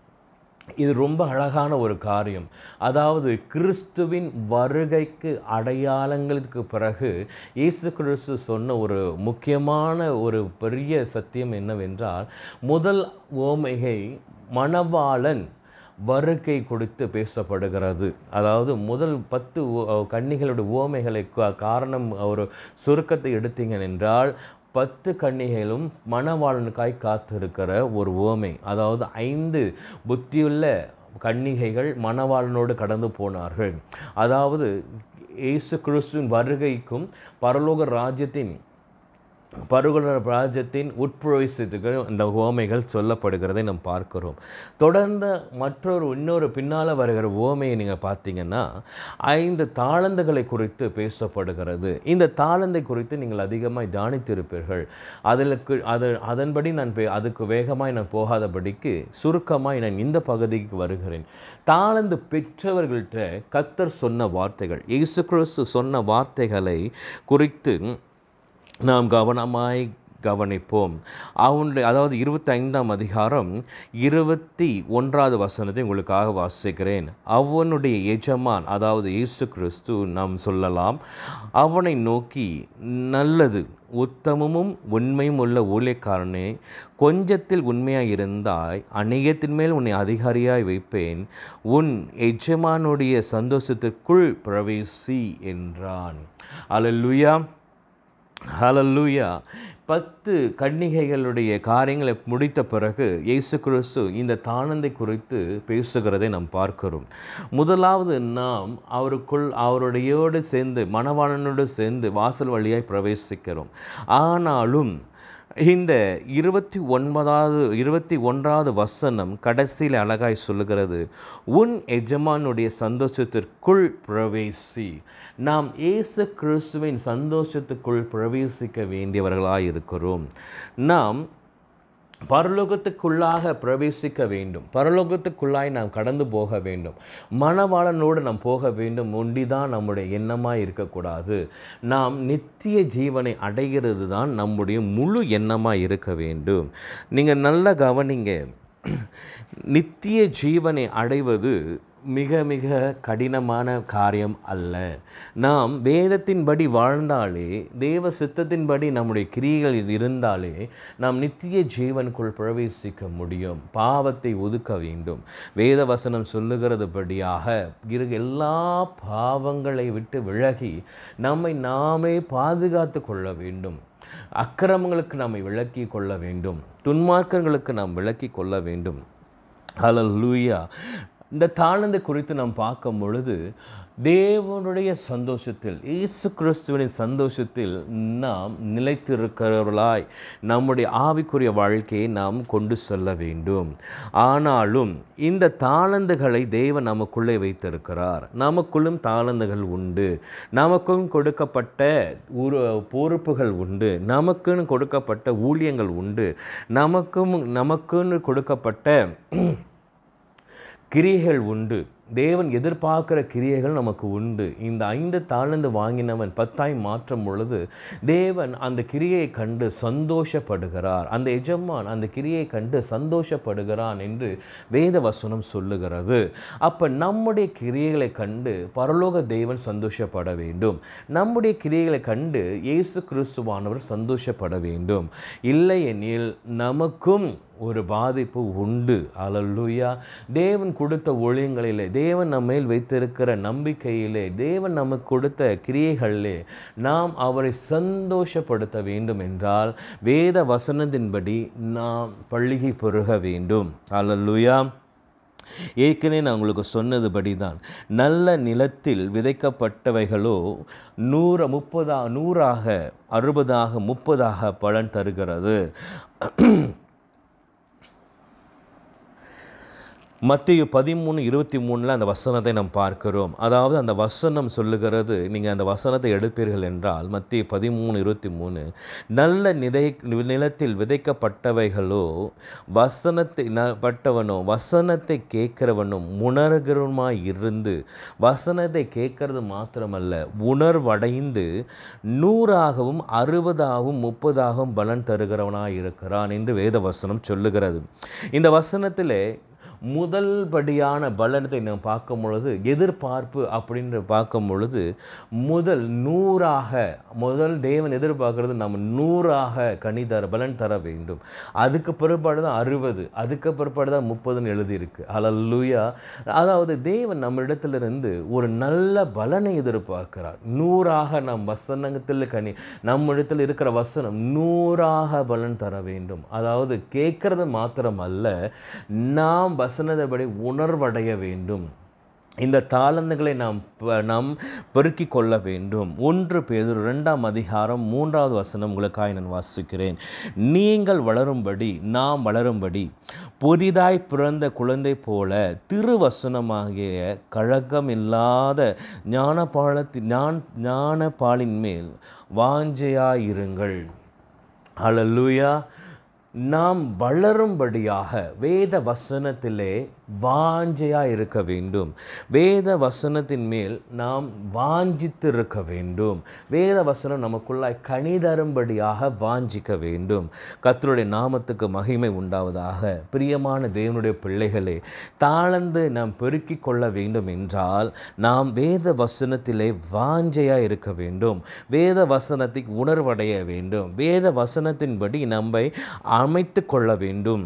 இது ரொம்ப அழகான ஒரு காரியம். அதாவது கிறிஸ்துவின் வருகைக்கு அடையாளங்களுக்கு பிறகு இயேசு கிறிஸ்து சொன்ன ஒரு முக்கியமான ஒரு பெரிய சத்தியம் என்னவென்றால் முதல் ஓமைகை மணவாளன் வருகை கொடுத்து பேசப்படுகிறது. அதாவது முதல் பத்து ஓ- கன்னிகளுடைய ஓமைகளை காரணம் ஒரு சுருக்கத்தை எடுத்தீங்க என்றால் பத்து கன்னிகளும் மணவாளனுக்காய் காத்திருக்கிற ஒரு ஓமை. அதாவது ஐந்து புத்தியுள்ள கன்னிகைகள் மணவாளனோடு கடந்து போனார்கள். அதாவது இயேசு கிறிஸ்துவின் வருகைக்கும் பரலோக ராஜ்யத்தின் பருகுல ராஜ்யத்தின் உட்பிரவேசத்துக்கு இந்த ஓமைகள் சொல்லப்படுகிறதை நாம் பார்க்கிறோம். தொடர்ந்து மற்றொரு இன்னொரு பின்னால் வருகிற ஓமையை நீங்கள் பார்த்தீங்கன்னா ஐந்து தாளந்துகளை குறித்து பேசப்படுகிறது. இந்த தாளந்தை குறித்து நீங்கள் அதிகமாக தியானித்திருப்பீர்கள். அதற்கு அது அதன்படி நான் அதுக்கு வேகமாக நான் போகாதபடிக்கு சுருக்கமாக நான் இந்த பகுதிக்கு வருகிறேன். தாளந்து பெற்றவர்கள்ட்ட கத்தர் சொன்ன வார்த்தைகள் இயேசு கிறிஸ்து சொன்ன வார்த்தைகளை குறித்து நாம் கவனமாய் கவனிப்போம். அவனுடைய அதாவது இருபத்தைந்தாம் அதிகாரம் இருபத்தி ஒன்றாவது வசனத்தை உங்களுக்காக வாசிக்கிறேன். அவனுடைய எஜமான் அதாவது இயேசு கிறிஸ்து நாம் சொல்லலாம் அவனை நோக்கி நல்லது உத்தமமும் உண்மையும் உள்ள ஊழியக்காரனே கொஞ்சத்தில் உண்மையாக இருந்தாய் அநேகத்தின் மேல் உன்னை அதிகாரியாய் வைப்பேன். உன் எஜமானுடைய சந்தோஷத்திற்குள் பிரவேசி என்றான். அல்லேலூயா ஹலல்லூயா பத்து கன்னிகைகளுடைய காரியங்களை முடித்த பிறகு இயேசு கிறிஸ்து இந்த தானந்தை குறித்து பேசுகிறதை நாம் பார்க்கிறோம். முதலாவது நாம் அவருக்குள் அவருடையோடு சேர்ந்து மணவாளனோடு சேர்ந்து வாசல் வழியாய் பிரவேசிக்கிறோம். ஆனாலும் இந்த இருபத்தி ஒன்பதாவது இருபத்தி ஒன்றாவது வசனம் கடைசியில் அழகாய் சொல்லுகிறது உன் எஜமானுடைய சந்தோஷத்திற்குள் பிரவேசி. நாம் இயேசு கிறிஸ்துவின் சந்தோஷத்துக்குள் பிரவேசிக்க வேண்டியவர்களாக இருக்கிறோம் நாம் பரலோகத்துக்குள்ளாக பிரவேசிக்க வேண்டும். பரலோகத்துக்குள்ளாய் நாம் கடந்து போக வேண்டும். மணவாளனோடு நாம் போக வேண்டும். ஒண்டிதான் நம்முடைய எண்ணமாக இருக்கக்கூடாது. நாம் நித்திய ஜீவனை அடைகிறது தான் நம்முடைய முழு எண்ணமாக இருக்க வேண்டும். நீங்கள் நல்லா கவனிங்க. நித்திய ஜீவனை அடைவது மிக மிக கடினமான காரியம் அல்ல. நாம் வேதத்தின்படி வாழ்ந்தாலே தேவ சித்தத்தின்படி நம்முடைய கிரியைகள் இருந்தாலே நாம் நித்திய ஜீவனுக்குள் பிரவேசிக்க முடியும் பாவத்தை ஒதுக்க வேண்டும். வேத வசனம் சொல்லுகிறதுபடியாக இரு எல்லா பாவங்களை விட்டு விலகி நம்மை நாமே பாதுகாத்து கொள்ள வேண்டும். அக்கிரமங்களுக்கு நம்மை விளக்கி கொள்ள வேண்டும். துன்மார்க்கங்களுக்கு நாம் விளக்கி கொள்ள வேண்டும். ஹalleluya இந்த தாளந்து குறித்து நாம் பார்க்கும் பொழுது தேவனுடைய சந்தோஷத்தில் இயேசு கிறிஸ்துவின் சந்தோஷத்தில் நாம் நிலைத்திருக்கிறவர்களாய் நம்முடைய ஆவிக்குரிய வாழ்க்கையை நாம் கொண்டு செல்ல வேண்டும். ஆனாலும் இந்த தாளந்துகளை தேவன் நமக்குள்ளே வைத்திருக்கிறார். நமக்குள்ளும் தாளந்துகள் உண்டு. நமக்கும் கொடுக்கப்பட்ட ஒரு பொறுப்புகள் உண்டு. நமக்குன்னு கொடுக்கப்பட்ட ஊழியங்கள் உண்டு. நமக்கும் நமக்குன்னு கொடுக்கப்பட்ட கிரியைகள் உண்டு. தேவன் எதிர்பார்க்கிற கிரியைகள் நமக்கு உண்டு. இந்த ஐந்து தாழ்ந்து வாங்கினவன் பத்தாய் மாற்றும் பொழுது தேவன் அந்த கிரியையை கண்டு சந்தோஷப்படுகிறார். அந்த எஜமான் அந்த கிரியை கண்டு சந்தோஷப்படுகிறான் என்று வேத வசனம் சொல்லுகிறது. அப்போ நம்முடைய கிரியைகளை கண்டு பரலோக தேவன் சந்தோஷப்பட வேண்டும். நம்முடைய கிரியைகளை கண்டு இயேசு கிறிஸ்துவானவர் சந்தோஷப்பட வேண்டும். இல்லையெனில் நமக்கும் ஒரு பாதிப்பு உண்டு. அலல்லுயா. தேவன் கொடுத்த ஒளியங்களிலே தேவன் நம்ம மேல் வைத்திருக்கிற நம்பிக்கையிலே தேவன் நமக்கு கொடுத்த கிரியைகளிலே நாம் அவரை சந்தோஷப்படுத்த வேண்டும் என்றால் வேத வசனத்தின்படி நாம் பள்ளிகை பொருக வேண்டும். அல்லல்லுயா ஏற்கனவே நான் உங்களுக்கு சொன்னதுபடி தான் நல்ல நிலத்தில் விதைக்கப்பட்டவைகளோ நூறு முப்பதா நூறாக அறுபதாக முப்பதாக பலன் தருகிறது. மத்திய பதிமூணு இருபத்தி மூணில் அந்த வசனத்தை நாம் பார்க்கிறோம். அதாவது அந்த வசனம் சொல்லுகிறது நீங்கள் அந்த வசனத்தை எடுப்பீர்கள் என்றால் மத்திய பதிமூணு இருபத்தி மூணு நல்ல நிதை நிலத்தில் விதைக்கப்பட்டவைகளோ வசனத்தை ந- பட்டவனோ வசனத்தை கேட்கிறவனும் உணர்கிறவனுமாய் இருந்து வசனத்தை கேட்கறது மாத்திரமல்ல உணர்வடைந்து நூறாகவும் அறுபதாகவும் முப்பதாகவும் பலன் தருகிறவனாய் இருக்கிறான் என்று வேத வசனம் சொல்லுகிறது. இந்த வசனத்தில் முதல் படியான பலனத்தை நாம் பார்க்கும் பொழுது எதிர்பார்ப்பு அப்படின்னு பார்க்கும் பொழுது முதல் நூறாக முதல் தேவன் எதிர்பார்க்கறது நம்ம நூறாக கனி தர பலன் தர வேண்டும். அதுக்கு பிற்பாடு தான் அறுபது அதுக்கு பிற்பாடு தான் முப்பதுன்னு எழுதியிருக்கு. அல்லூயா அதாவது தேவன் நம்மிடத்திலிருந்து ஒரு நல்ல பலனை எதிர்பார்க்கிறார். நூறாக நம் வசனத்தில் கனி நம்மிடத்தில் இருக்கிற வசனம் நூறாக பலன் தர வேண்டும். அதாவது கேட்கறது மாத்திரம் அல்ல நாம் வசனதபடி உணர்வடைய வேண்டும். இந்த தாளந்துகளை நாம் ப- நாம் பெருக்கிக் கொள்ள வேண்டும். ஒன்று பேர் ரெண்டாம் அதிகாரம் மூன்றாவது வசனம் உங்களுக்காய் நான் வாசிக்கிறேன். நீங்கள் வளரும்படி நாம் வளரும்படி புதிதாய் பிறந்த குழந்தை போல திருவசனமாகிய கழகம் இல்லாத ஞானபாலத்தி ஞான் ஞானபாலின் மேல் வாஞ்சையாயிருங்கள். ஹalleluya நாம் வளரும்படியாக வேத வசனத்திலே வாஞ்சையாக இருக்க வேண்டும். வேத வசனத்தின் மேல் நாம் வாஞ்சித்து இருக்க வேண்டும். வேத வசனம் நமக்குள்ளாய் கனிதரும்படியாக வாஞ்சிக்க வேண்டும். கத்தருடைய நாமத்துக்கு மகிமை உண்டாவதாக. பிரியமான தேவனுடைய பிள்ளைகளே தாழ்ந்து நாம் பெருக்கிக் கொள்ள வேண்டும் என்றால் நாம் வேத வசனத்திலே வாஞ்சையாக இருக்க வேண்டும். வேத வசனத்தை உணர்வடைய வேண்டும். வேத வசனத்தின்படி நம்மை அமைத்து கொள்ள வேண்டும்.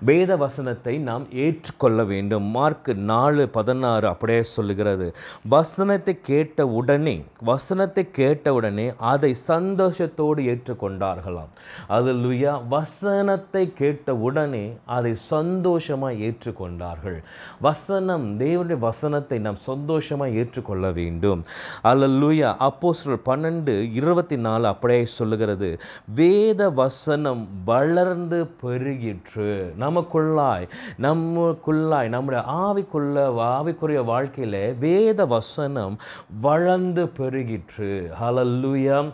வேத வசனத்தை நாம் ஏற்றுக்கொள்ள வேண்டும். மார்க் நாலு பதினாறு அப்படியே சொல்லுகிறது. வசனத்தை கேட்ட உடனே வசனத்தை கேட்ட உடனே அதை சந்தோஷத்தோடு ஏற்றுக்கொண்டார்களாம். அது லுயா வசனத்தை கேட்ட உடனே அதை சந்தோஷமாக ஏற்றுக்கொண்டார்கள். வசனம் தேவனுடைய வசனத்தை நாம் சந்தோஷமாக ஏற்றுக்கொள்ள வேண்டும். அல்லூயா அப்போஸ்தலர் பன்னெண்டு இருபத்தி நாலு அப்படியே சொல்லுகிறது. வேத வசனம் வளர்ந்து பெருகிற்று. நமக்குள்ளாய் நமக்குள்ளாய் நம்முடைய ஆவிக்குள்ள ஆவிக்குரிய வாழ்க்கையில வேத வசனம் வளர்ந்து பெருகிற்று. ஹலல்லுயம்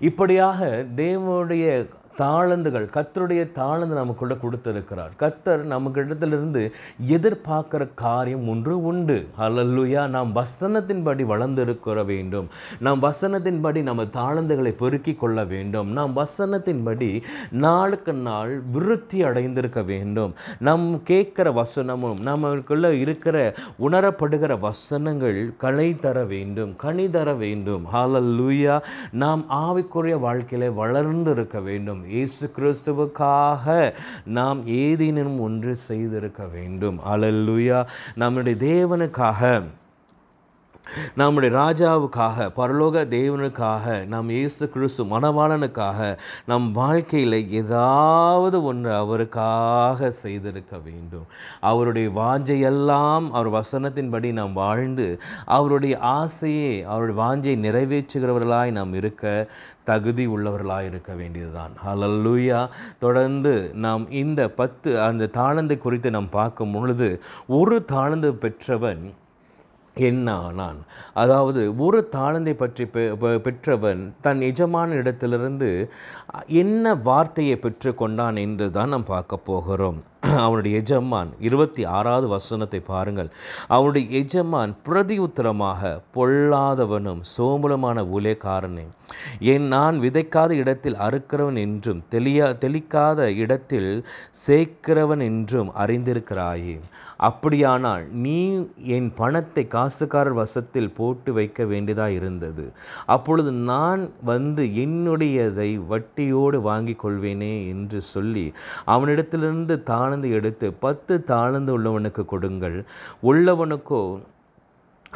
இப்படியாக தேவனுடைய தாளந்துகள் கத்தருடைய தாளந்து நமக்குள்ள கொடுத்திருக்கிறார். கத்தர் நமக்கிடத்திலிருந்து எதிர்பார்க்குற காரியம் ஒன்று உண்டு. அல்லல்லுயா நாம் வசனத்தின்படி வளர்ந்திருக்கிற வேண்டும். நாம் வசனத்தின்படி நம்ம தாளந்துகளை பெருக்கிக் கொள்ள வேண்டும். நாம் வசனத்தின்படி நாளுக்கு நாள் விருத்தி அடைந்திருக்க வேண்டும். நம் கேட்குற வசனமும் நமக்குள்ள இருக்கிற உணரப்படுகிற வசனங்கள் களை தர வேண்டும் கனி தர வேண்டும். ஹalleluya நாம் ஆவிக்குரிய வாழ்க்கையில் வளர்ந்து இருக்க வேண்டும். இயேசு கிறிஸ்துவுக்காக நாம் ஏதேனும் ஒன்று செய்திருக்க வேண்டும். அலல்லுயா நம்முடைய தேவனுக்காக நம்முடைய ராஜாவுக்காக பரலோக தேவனுக்காக நம் இயேசு கிறிஸ்து மனவாளனுக்காக நம் வாழ்க்கையில் ஏதாவது ஒன்று அவருக்காக செய்திருக்க வேண்டும். அவருடைய வாஞ்சையெல்லாம் அவர் வசனத்தின்படி நாம் வாழ்ந்து அவருடைய ஆசையை அவருடைய வாஞ்சையை நிறைவேற்றுகிறவர்களாய் நாம் இருக்க தகுதி உள்ளவர்களாக இருக்க வேண்டியதுதான். ஹalleluya தொடர்ந்து நாம் இந்த பத்து அந்த தாளந்தை குறித்து நாம் பார்க்கும் பொழுது ஒரு தாளந்து பெற்றவன் என்ன ஆனான்? அதாவது ஒரு தாளந்தை பற்றி பெ- பெற்றவன் தன் எஜமான இடத்திலிருந்து என்ன வார்த்தையை பெற்றுக்கொண்டான் என்று தான் நாம் பார்க்க போகிறோம். அவனுடைய எஜமான் இருபத்தி ஆறாவது வசனத்தை பாருங்கள். அவனுடைய எஜமான் பிரதி உத்தரமாக பொல்லாதவனும் சோமுலமான ஊழியக்காரனே என் நான் விதைக்காத இடத்தில் அறுக்கிறவன் என்றும் தெளியா தெளிக்காத இடத்தில் சேர்க்கிறவன் என்றும் அறிந்திருக்கிறாயே. அப்படியானால் நீ என் பணத்தை காசுக்காரர் வசத்தில் போட்டு வைக்க வேண்டியதாக இருந்தது. அப்பொழுது நான் வந்து என்னுடையதை வட்டியோடு வாங்கிக் கொள்வேனே என்று சொல்லி அவனிடத்திலிருந்து தாழ்ந்து எடுத்து பத்து தாழ்ந்து உள்ளவனுக்கு கொடுங்கள். உள்ளவனுக்கோ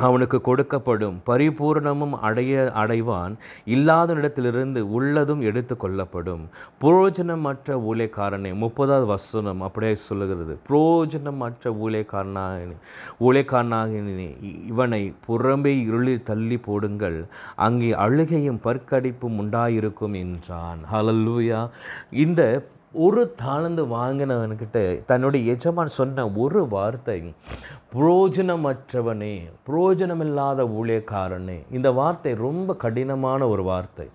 அவனுக்கு கொடுக்கப்படும் பரிபூரணமும் அடைய அடைவான் இல்லாத இடத்திலிருந்து உள்ளதும் எடுத்து கொள்ளப்படும். புரோஜனமற்ற ஊழியக்காரனே முப்பதாவது வசனம் அப்படியே சொல்லுகிறது. புரோஜனமற்ற ஊழியக்காரனாக ஊழியக்காரனாக இவனை புறம்பே இருளில் தள்ளி போடுங்கள். அங்கே அழுகையும் பற்கடிப்பும் உண்டாயிருக்கும் என்றான். ஹலல்லூயா இந்த ஒரு தாளந்து வாங்கினவன்கிட்ட தன்னுடைய எஜமான் சொன்ன ஒரு வார்த்தை புரோஜனமற்றவனே புரோஜனமில்லாத ஊழியக்காரனே. இந்த வார்த்தை ரொம்ப கடினமான ஒரு வார்த்தை.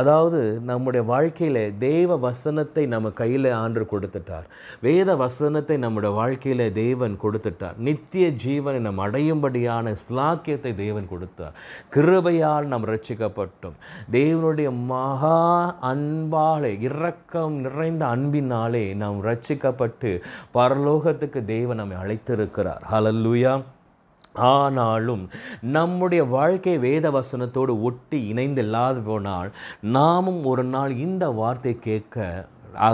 அதாவது நம்முடைய வாழ்க்கையில் தேவ வசனத்தை நம்ம கையில் ஆண்டு கொடுத்துட்டார். வேத வசனத்தை நம்முடைய வாழ்க்கையில் தேவன் கொடுத்துட்டார். நித்திய ஜீவனை நம் அடையும்படியான ஸ்லாக்கியத்தை தேவன் கொடுத்தார். கிருபையால் நாம் ரட்சிக்கப்பட்டோம் தேவனுடைய மகா அன்பாலே இரக்கம் நிறைந்த அன்பினாலே நாம் ரட்சிக்கப்பட்டு பரலோகத்துக்கு தேவன் நம்மை அழைத்திருக்கிறார். ஹalleluya ஆனாலும் நம்முடைய வாழ்க்கை வேத வசனத்தோடு ஒட்டி இணைந்து இல்லாத போனால் நாமும் ஒரு நாள் இந்த வார்த்தை கேட்க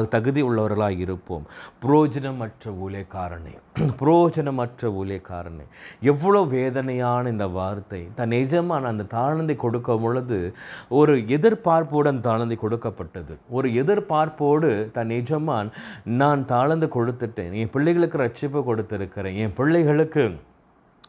தகுதி உள்ளவர்களாக இருப்போம். புரோஜனமற்ற ஊழியக்காரனே புரோஜனமற்ற ஊழியக்காரனே. எவ்வளோ வேதனையான இந்த வார்த்தை. தன் எஜமான அந்த தாழ்ந்தை கொடுக்கும் பொழுது ஒரு எதிர்பார்ப்புடன் தாழ்ந்தை கொடுக்கப்பட்டது. ஒரு எதிர்பார்ப்போடு தன் எஜமான் நான் தாழ்ந்து கொடுத்துட்டேன். என் பிள்ளைகளுக்கு ரட்சிப்பு கொடுத்துருக்கிறேன். என் பிள்ளைகளுக்கு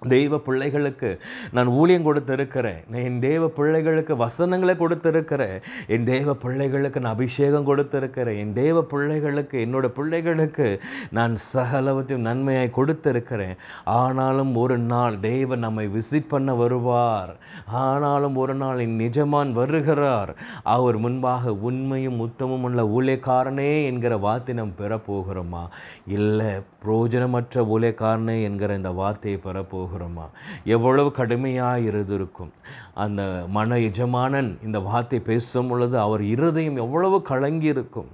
தெய்வ பிள்ளைகளுக்கு நான் ஊழியம் கொடுத்திருக்கிறேன். நான் என் தெய்வ பிள்ளைகளுக்கு வசனங்களை கொடுத்திருக்கிறேன். என் தெய்வ பிள்ளைகளுக்கு நான் அபிஷேகம் கொடுத்திருக்கிறேன். என் தெய்வ பிள்ளைகளுக்கு என்னோட பிள்ளைகளுக்கு நான் சகலவற்றையும் நன்மையாய் கொடுத்திருக்கிறேன். ஆனாலும் ஒரு நாள் தெய்வம் நம்மை விசிட் பண்ண வருவார். ஆனாலும் ஒரு நாள் என் நிஜமான் வருகிறார். அவர் முன்பாக உண்மையும் உத்தமும் உள்ள ஊழியக்காரனே என்கிற வார்த்தை நாம் பெறப்போகிறோமா? இல்லை பிரோஜனமற்ற ஊழியக்காரனே என்கிற இந்த வார்த்தையை பெறப்போகிறோமா? எவ்வளவு கடுமையாக இருந்திருக்கும். அந்த மன எஜமானன் இந்த வார்த்தை பேசும் பொழுது அவர் இருதயம் எவ்வளவு கலங்கி இருக்கும்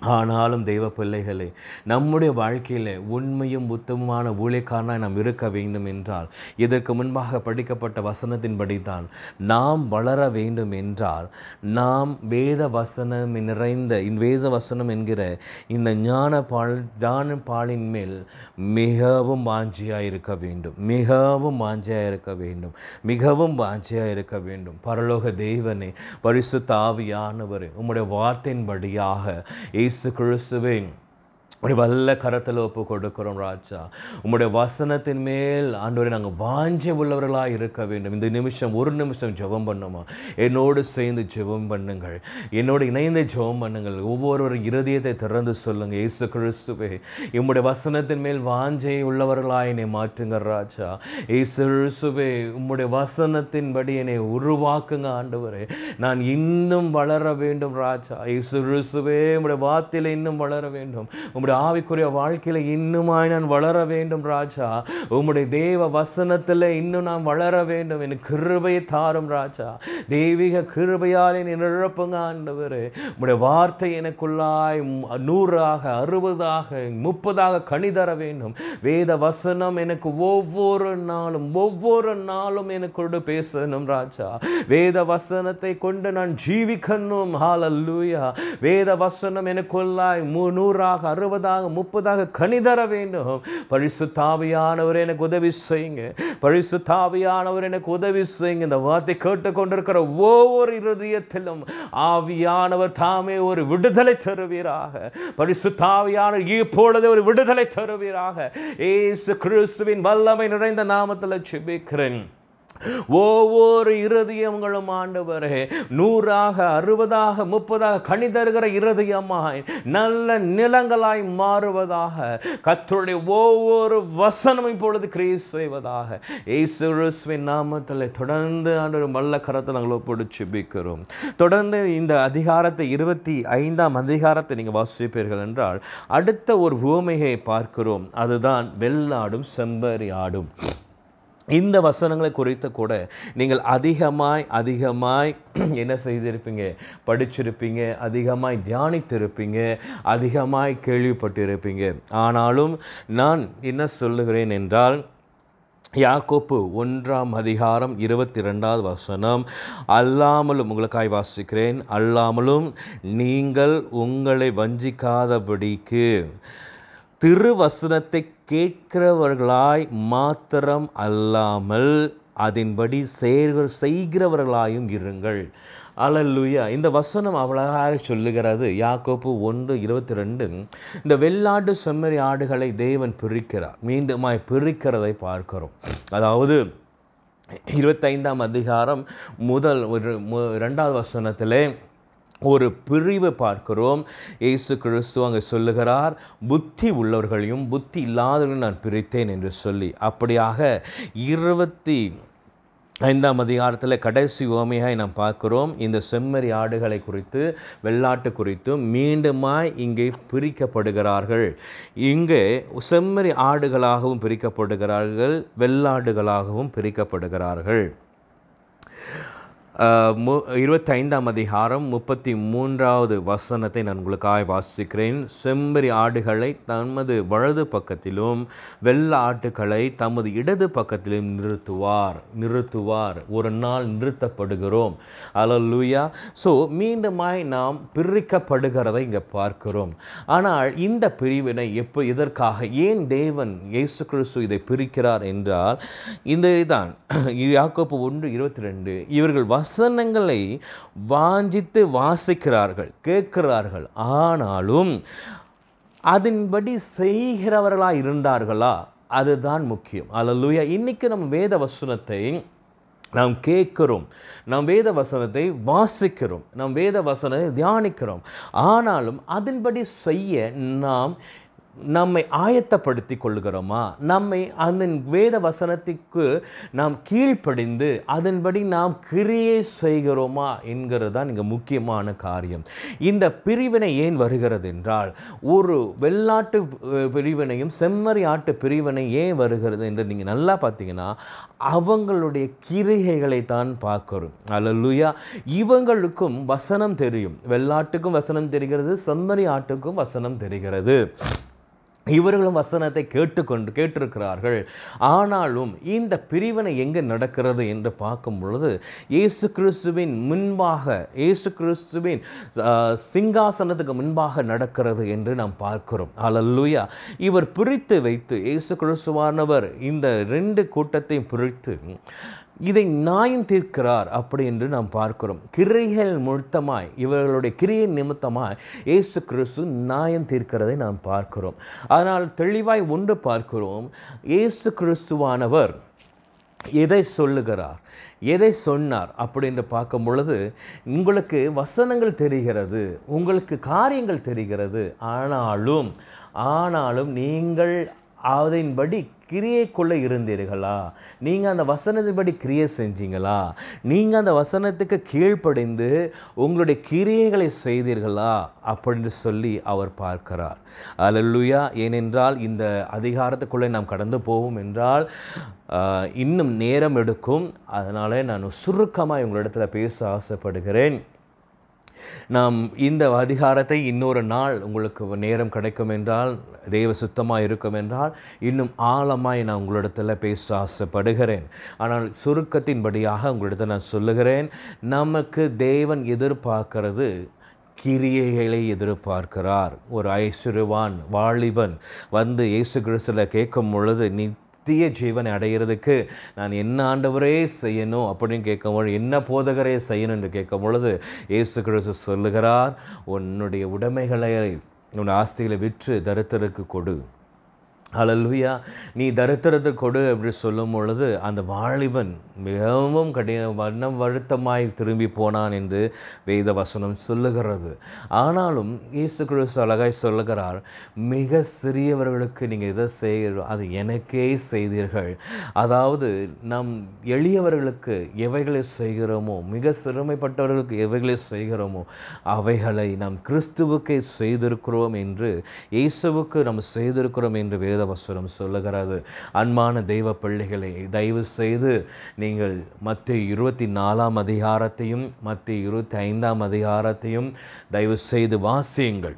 ஆனாலும் தெய்வ பிள்ளைகளே நம்முடைய வாழ்க்கையில் உண்மையும் உத்தமமான ஊழியக்காரனாக நாம் இருக்க வேண்டும் என்றால் இதற்கு முன்பாக படிக்கப்பட்ட வசனத்தின்படி தான் நாம் வளர வேண்டும் என்றால் நாம் வேத வசனம் நிறைந்த இந்த வேத வசனம் என்கிற இந்த ஞான பால் ஞான பாலின் மேல் மிகவும் வாஞ்சியாக இருக்க வேண்டும். மிகவும் வாஞ்சியாக இருக்க வேண்டும். மிகவும் வாஞ்சியாக இருக்க வேண்டும். பரலோக தெய்வனே பரிசு தாவியானவர் உம்முடைய வார்த்தையின்படியாக இயேசு கிறிஸ்துவே உடைய வல்ல கரத்தில் ஒப்பு கொடுக்கிறோம் ராஜா. உம்முடைய வசனத்தின் மேல் ஆண்டவரை நாங்கள் வாஞ்ச உள்ளவர்களாக இருக்க வேண்டும். இந்த நிமிஷம் ஒரு நிமிஷம் ஜெபம் பண்ணுமா? என்னோடு சேர்ந்து ஜெபம் பண்ணுங்கள். என்னோடு இணைந்து ஜெபம் பண்ணுங்கள். ஒவ்வொருவரும் இருதயத்தை திறந்து சொல்லுங்கள் இயேசு கிறிஸ்துவே உம்முடைய வசனத்தின் மேல் வாஞ்சை உள்ளவர்களாக என்னை மாற்றுங்க ராஜா. இயேசு கிறிஸ்துவே உம்முடைய வசனத்தின்படி என்னை உருவாக்குங்க ஆண்டவரே. நான் இன்னும் வளர வேண்டும் ராஜா. இயேசு கிறிஸ்துவே உம்முடைய வார்த்தையில் இன்னும் வளர வேண்டும். உம்முடைய ஆவிக்குரிய வாழ்க்கையில் இன்னுமாய் நான் வளர வேண்டும் ராஜா. உம்முடைய தேவ வசனத்தில் இன்னும் நான் வளர வேண்டும். என் கிருபையை தாரும் ராஜா. தெய்வீக கிருபையால் என் நிரப்புங்க ஆண்டவர். உம்முடைய வார்த்தை எனக்குள்ளாய் நூறாக அறுபதாக முப்பதாக கனி தர வேண்டும். வேத வசனம் எனக்கு ஒவ்வொரு நாளும் ஒவ்வொரு நாளும் எனக்கோடு பேசணும் ராஜா. வேத வசனத்தை கொண்டு நான் ஜீவிக்கணும் ஹalleluya. வேத வசனம் எனக்குள்ளாய் மு- நூறாக இருபதாக முப்பதாக கனி தர வேண்டும். பரிசுத்தாவியானவர் எனக்கு உதவி செய்யுங்க. பரிசுத்தாவியானவர் எனக்கு உதவி செய்யுங்க. இந்த வார்த்தை கேட்டு கொண்டிருக்கிற ஒவ்வொரு இருதயத்திலும் ஆவியானவர் தாமே ஒரு விடுதலை தருவீராக. பரிசுத்தாவியானவர் இப்பொழுது ஒரு விடுதலை தருவீராக. ஏசு கிறிஸ்துவின் வல்லமை நிறைந்த நாமத்தில் செபிக்கிறேன் ஒவ்வொரு இருதயங்களும் ஆண்டவரே நூறாக அறுபதாக முப்பதாக கனி தருகிற இருதயமாய் நல்ல நிலங்களாய் மாறுவதாக கத்தருடைய ஒவ்வொரு வசனம் இப்பொழுது கிரீஸ் செய்வதாக. ஏசுவின் நாமத்தில் தொடர்ந்து ஆண்டு மல்ல கரத்தை நாங்கள் ஒப்பிடிச்சு பிக்கிறோம். தொடர்ந்து இந்த அதிகாரத்தை இருபத்தி ஐந்தாம் அதிகாரத்தை நீங்கள் வாசிப்பீர்கள் என்றால் அடுத்த ஒரு உவமையை பார்க்கிறோம். அதுதான் வெள்ளாடும் செம்பரி ஆடும். இந்த வசனங்களை குறித்து கூட நீங்கள் அதிகமாய் அதிகமாய் என்ன செய்திருப்பீங்க? படிச்சிருப்பீங்க அதிகமாய் தியானித்திருப்பீங்க அதிகமாய் கேள்விப்பட்டிருப்பீங்க. ஆனாலும் நான் என்ன சொல்லுகிறேன் என்றால் யாக்கோப்பு ஒன்றாம் அதிகாரம் இருபத்தி ரெண்டாவது வசனம் அல்லாமலும் உங்களுக்காய் வாசிக்கிறேன் அல்லாமலும் நீங்கள் உங்களை வஞ்சிக்காதபடிக்கு திருவசனத்தை கேட்கிறவர்களாய் மாத்திரம் அல்லாமல் அதன்படி செய்கிற செய்கிறவர்களாயும் இருங்கள். அலல்லுயா. இந்த வசனம் அவ்வளவாக சொல்லுகிறது. யாக்கோப்பு ஒன்று இருபத்தி ரெண்டு இந்த வெள்ளாட்டு செம்மறி ஆடுகளை தேவன் பிரிக்கிறார். மீண்டுமாய் பிரிக்கிறதை பார்க்கிறோம். அதாவது இருபத்தைந்தாம் அதிகாரம் முதல் ஒரு ரெண்டாவது வசனத்திலே ஒரு பிரிவு பார்க்கிறோம். இயேசு கிறிஸ்து அங்கே சொல்லுகிறார் புத்தி உள்ளவர்களையும் புத்தி இல்லாதவர்களையும் நான் பிரித்தேன் என்று சொல்லி. அப்படியாக இருபத்தி ஐந்தாம் அதிகாரத்தில் கடைசி உவமையாய் நாம் பார்க்கிறோம். இந்த செம்மறி ஆடுகளை குறித்து வெள்ளாட்டு குறித்தும் மீண்டுமாய் இங்கே பிரிக்கப்படுகிறார்கள். இங்கே செம்மறி ஆடுகளாகவும் பிரிக்கப்படுகிறார்கள் வெள்ளாடுகளாகவும் பிரிக்கப்படுகிறார்கள். மு இருபத்தைந்தாம் அதிகாரம் முப்பத்தி மூன்றாவது வசனத்தை நான் உங்களுக்காக வாசிக்கிறேன். செம்பரி ஆடுகளை தமது வலது பக்கத்திலும் வெள்ள ஆட்டுகளை தமது இடது பக்கத்திலும் நிறுத்துவார் நிறுத்துவார். ஒரு நாள் நிறுத்தப்படுகிறோம். அலல்லூயா ஸோ மீண்டுமாய் நாம் பிரிக்கப்படுகிறதை இங்கே பார்க்கிறோம். ஆனால் இந்த பிரிவினை எப்போ இதற்காக ஏன் தேவன் இயேசு கிறிஸ்து இதை பிரிக்கிறார் என்றால் இந்த இதுதான் யாக்கோப்பு ஒன்று இருபத்தி ரெண்டு இவர்கள் வசனங்களை வாஞ்சித்து வாசிக்கிறார்கள் கேட்கிறார்கள். ஆனாலும் அதன்படி செய்கிறவர்களாக இருந்தார்களா? அதுதான் முக்கியம். அல்லேலூயா இன்றைக்கி நம்ம வேத வசனத்தை நாம் கேட்கிறோம். நாம் வேத வசனத்தை வாசிக்கிறோம். நாம் வேத வசனத்தை தியானிக்கிறோம். ஆனாலும் அதன்படி செய்ய நாம் நம்மை ஆயத்தப்படுத்தி கொள்கிறோமா நம்மை அந்த வேத வசனத்திற்கு நாம் கீழ்ப்படிந்து அதன்படி நாம் கிரியை செய்கிறோமா என்கிறது தான் இங்கே முக்கியமான காரியம். இந்த பிரிவினை ஏன் வருகிறது என்றால் ஒரு வெள்ளாட்டு பிரிவினையும் செம்மறி ஆட்டு பிரிவினை ஏன் வருகிறது என்று நீங்கள் நல்லா பார்த்தீங்கன்னா அவங்களுடைய கிரிகைகளை தான் பார்க்கிறோம். அல்லேலூயா. இவங்களுக்கும் வசனம் தெரியும். வெள்ளாட்டுக்கும் வசனம் தெரிகிறது செம்மறி ஆட்டுக்கும் வசனம் தெரிகிறது. இவர்களும் வசனத்தை கேட்டுக்கொண்டு கேட்டிருக்கிறார்கள். ஆனாலும் இந்த பிரிவினை எங்கே நடக்கிறது என்று பார்க்கும் பொழுது இயேசு கிறிஸ்துவின் முன்பாக இயேசு கிறிஸ்துவின் சிங்காசனத்துக்கு முன்பாக நடக்கிறது என்று நாம் பார்க்கிறோம். அலல்லுயா இவர் பிரித்து வைத்து இயேசு கிறிஸ்துவானவர் இந்த ரெண்டு கூட்டத்தையும் பிரித்து இதை நாயும் தீர்க்கிறார் அப்படி என்று நாம் பார்க்கிறோம். கிரைகள் முழுத்தமாய் இவர்களுடைய கிரியை நிமித்தமாய் இயேசு கிறிஸ்து நாயம் தீர்க்கிறதை நாம் பார்க்கிறோம். அதனால் தெளிவாய் ஒன்று பார்க்கிறோம் இயேசு கிறிஸ்துவானவர் எதை சொல்லுகிறார் எதை சொன்னார் அப்படின்னு பார்க்கும் பொழுது உங்களுக்கு வசனங்கள் தெரிகிறது உங்களுக்கு காரியங்கள் தெரிகிறது ஆனாலும் ஆனாலும் நீங்கள் அதன்படி கிரியைக்குள்ளே இருந்தீர்களா? நீங்கள் அந்த வசனத்தின்படி கிரியை செஞ்சீங்களா? நீங்கள் அந்த வசனத்துக்கு கீழ்ப்படிந்து உங்களுடைய கிரியைகளை செய்தீர்களா? அப்படின்னு சொல்லி அவர் பார்க்கிறார். அலல்லுயா. ஏனென்றால் இந்த அதிகாரத்துக்குள்ளே நாம் கடந்து போவோம் என்றால் இன்னும் நேரம் எடுக்கும். அதனால் நான் சுருக்கமாக உங்களிடத்தில் பேச ஆசைப்படுகிறேன். நாம் இந்த அதிகாரத்தை இன்னொரு நாள் உங்களுக்கு நேரம் கிடைக்கும் என்றால் தெய்வ சுத்தமாக இருக்கும் என்றால் இன்னும் ஆழமாய் நான் உங்களிடத்தில் பேச ஆசைப்படுகிறேன். ஆனால் சுருக்கத்தின்படியாக உங்களிடத்தில் நான் சொல்லுகிறேன் நமக்கு தேவன் எதிர்பார்க்கிறது கிரியைகளை எதிர்பார்க்கிறார். ஒரு ஐஸ்வர்யவான் வாலிபன் வந்து இயேசு கிறிஸ்துல கேட்கும் பொழுது நித்திய ஜீவனை அடைகிறதுக்கு நான் என்ன ஆண்டவரே செய்யணும் அப்படின்னு கேட்கும்போது என்ன போதகரே செய்யணும் என்று கேட்கும் பொழுது இயேசு கிறிஸ்து சொல்லுகிறார் உன்னுடைய உடைமைகளை உன் ஆஸ்திகளை விற்று தரித்திற்கு கொடு. ஹalleluya. நீ தரித்திரத்தை கொடு அப்படி சொல்லும் பொழுது அந்த வாலிபன் மிகவும் கடின வண்ணம் வருத்தமாய் திரும்பி போனான் என்று வேத வசனம் சொல்லுகிறது. ஆனாலும் இயேசு கிறிஸ்து அழகாய் சொல்லுகிறார் மிக சிறியவர்களுக்கு நீங்கள் இதை செய்கிறோ அது எனக்கே செய்தீர்கள். அதாவது நம் எளியவர்களுக்கு எவைகளை செய்கிறோமோ மிக சிறுமைப்பட்டவர்களுக்கு எவைகளை செய்கிறோமோ அவைகளை நாம் கிறிஸ்துவுக்கே செய்திருக்கிறோம் என்று இயேசுவுக்கு நாம் செய்திருக்கிறோம் என்று வேதவசனம் சொல்லுகிறது. அன்பான தெய்வ பிள்ளைகளை தயவு செய்து நீங்கள் மத்திய இருபத்தி நாலாம் அதிகாரத்தையும் மத்திய இருபத்தி ஐந்தாம் அதிகாரத்தையும் தயவு செய்து வாசியுங்கள்.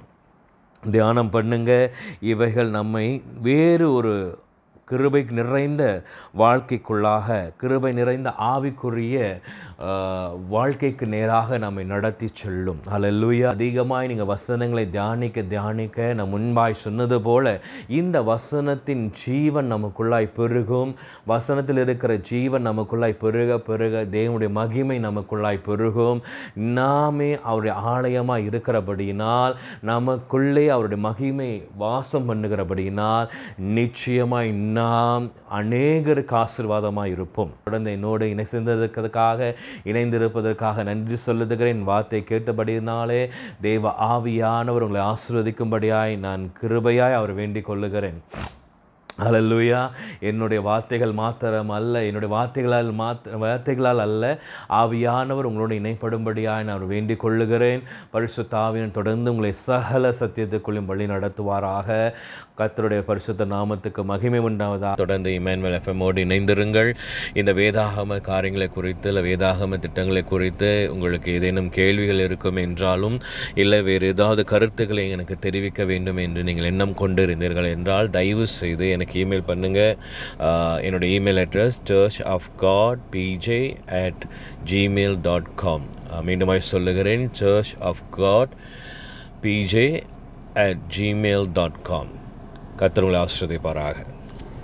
தியானம் பண்ணுங்க. இவைகள் நம்மை வேறு ஒரு கிருபை நிறைந்த வாழ்க்கைக்குள்ளாக கிருபை நிறைந்த ஆவிக்குரிய வாழ்க்கைக்கு நேராக நம்மை நடத்தி செல்லும். அல்லேலூயா அதிகமாய் நீங்கள் வசனங்களை தியானிக்க தியானிக்க நான் முன்பாய் சொன்னது போல இந்த வசனத்தின் ஜீவன் நமக்குள்ளாய் பெருகும். வசனத்தில் இருக்கிற ஜீவன் நமக்குள்ளாய் பெருக பெருக தேவனுடைய மகிமை நமக்குள்ளாய் பெருகும். நாமே அவருடைய ஆலயமாக இருக்கிறபடியினால் நமக்குள்ளே அவருடைய மகிமை வாசம் பண்ணுகிறபடியினால் நிச்சயமாய் நாம் அநேகருக்கு ஆசீர்வாதமாக இருப்போம். தொடர்ந்து என்னோடு இணை சேர்ந்ததற்காக இணைந்திருப்பதற்காக நன்றி சொல்லுகிறேன். வார்த்தை கேட்டபடியினாலே தேவ ஆவியானவர் உங்களை ஆசிர்வதிக்கும்படியாய் நான் கிருபையாய் அவர் வேண்டிக் கொள்ளுகிறேன். அலல்லுயா என்னுடைய வார்த்தைகள் மாத்திரம் அல்ல. என்னுடைய வார்த்தைகளால் மாத்த வார்த்தைகளால் அல்ல. ஆவியானவர் உங்களோடு இணைப்படும்படியாய் நான் வேண்டிக் கொள்ளுகிறேன். பரிசுத்த தொடர்ந்து உங்களை சகல சத்தியத்துக்குள்ளும் வழி நடத்துவாராக. கர்த்தருடைய பரிசுத்த நாமத்துக்கு மகிமை உண்டாவதாக தொடர்ந்து இமேன்வல் எஃப்எம்மோடு இணைந்திருங்கள். இந்த வேதாகம காரியங்களை குறித்து இல்லை வேதாகம திட்டங்களை குறித்து உங்களுக்கு ஏதேனும் கேள்விகள் இருக்கும் என்றாலும் இல்லை வேறு ஏதாவது கருத்துக்களை எனக்கு தெரிவிக்க வேண்டும் என்று நீங்கள் எண்ணம் கொண்டு இருந்தீர்கள் என்றால் தயவு செய்து எனக்கு இமெயில் பண்ணுங்கள் என்னோட email address Church of God PJ at Gmail dot com மீண்டுமாய் சொல்லுகிறேன் Church of God PJ at Gmail dot com கத்திரங்களை ஆசிரியப்பாராக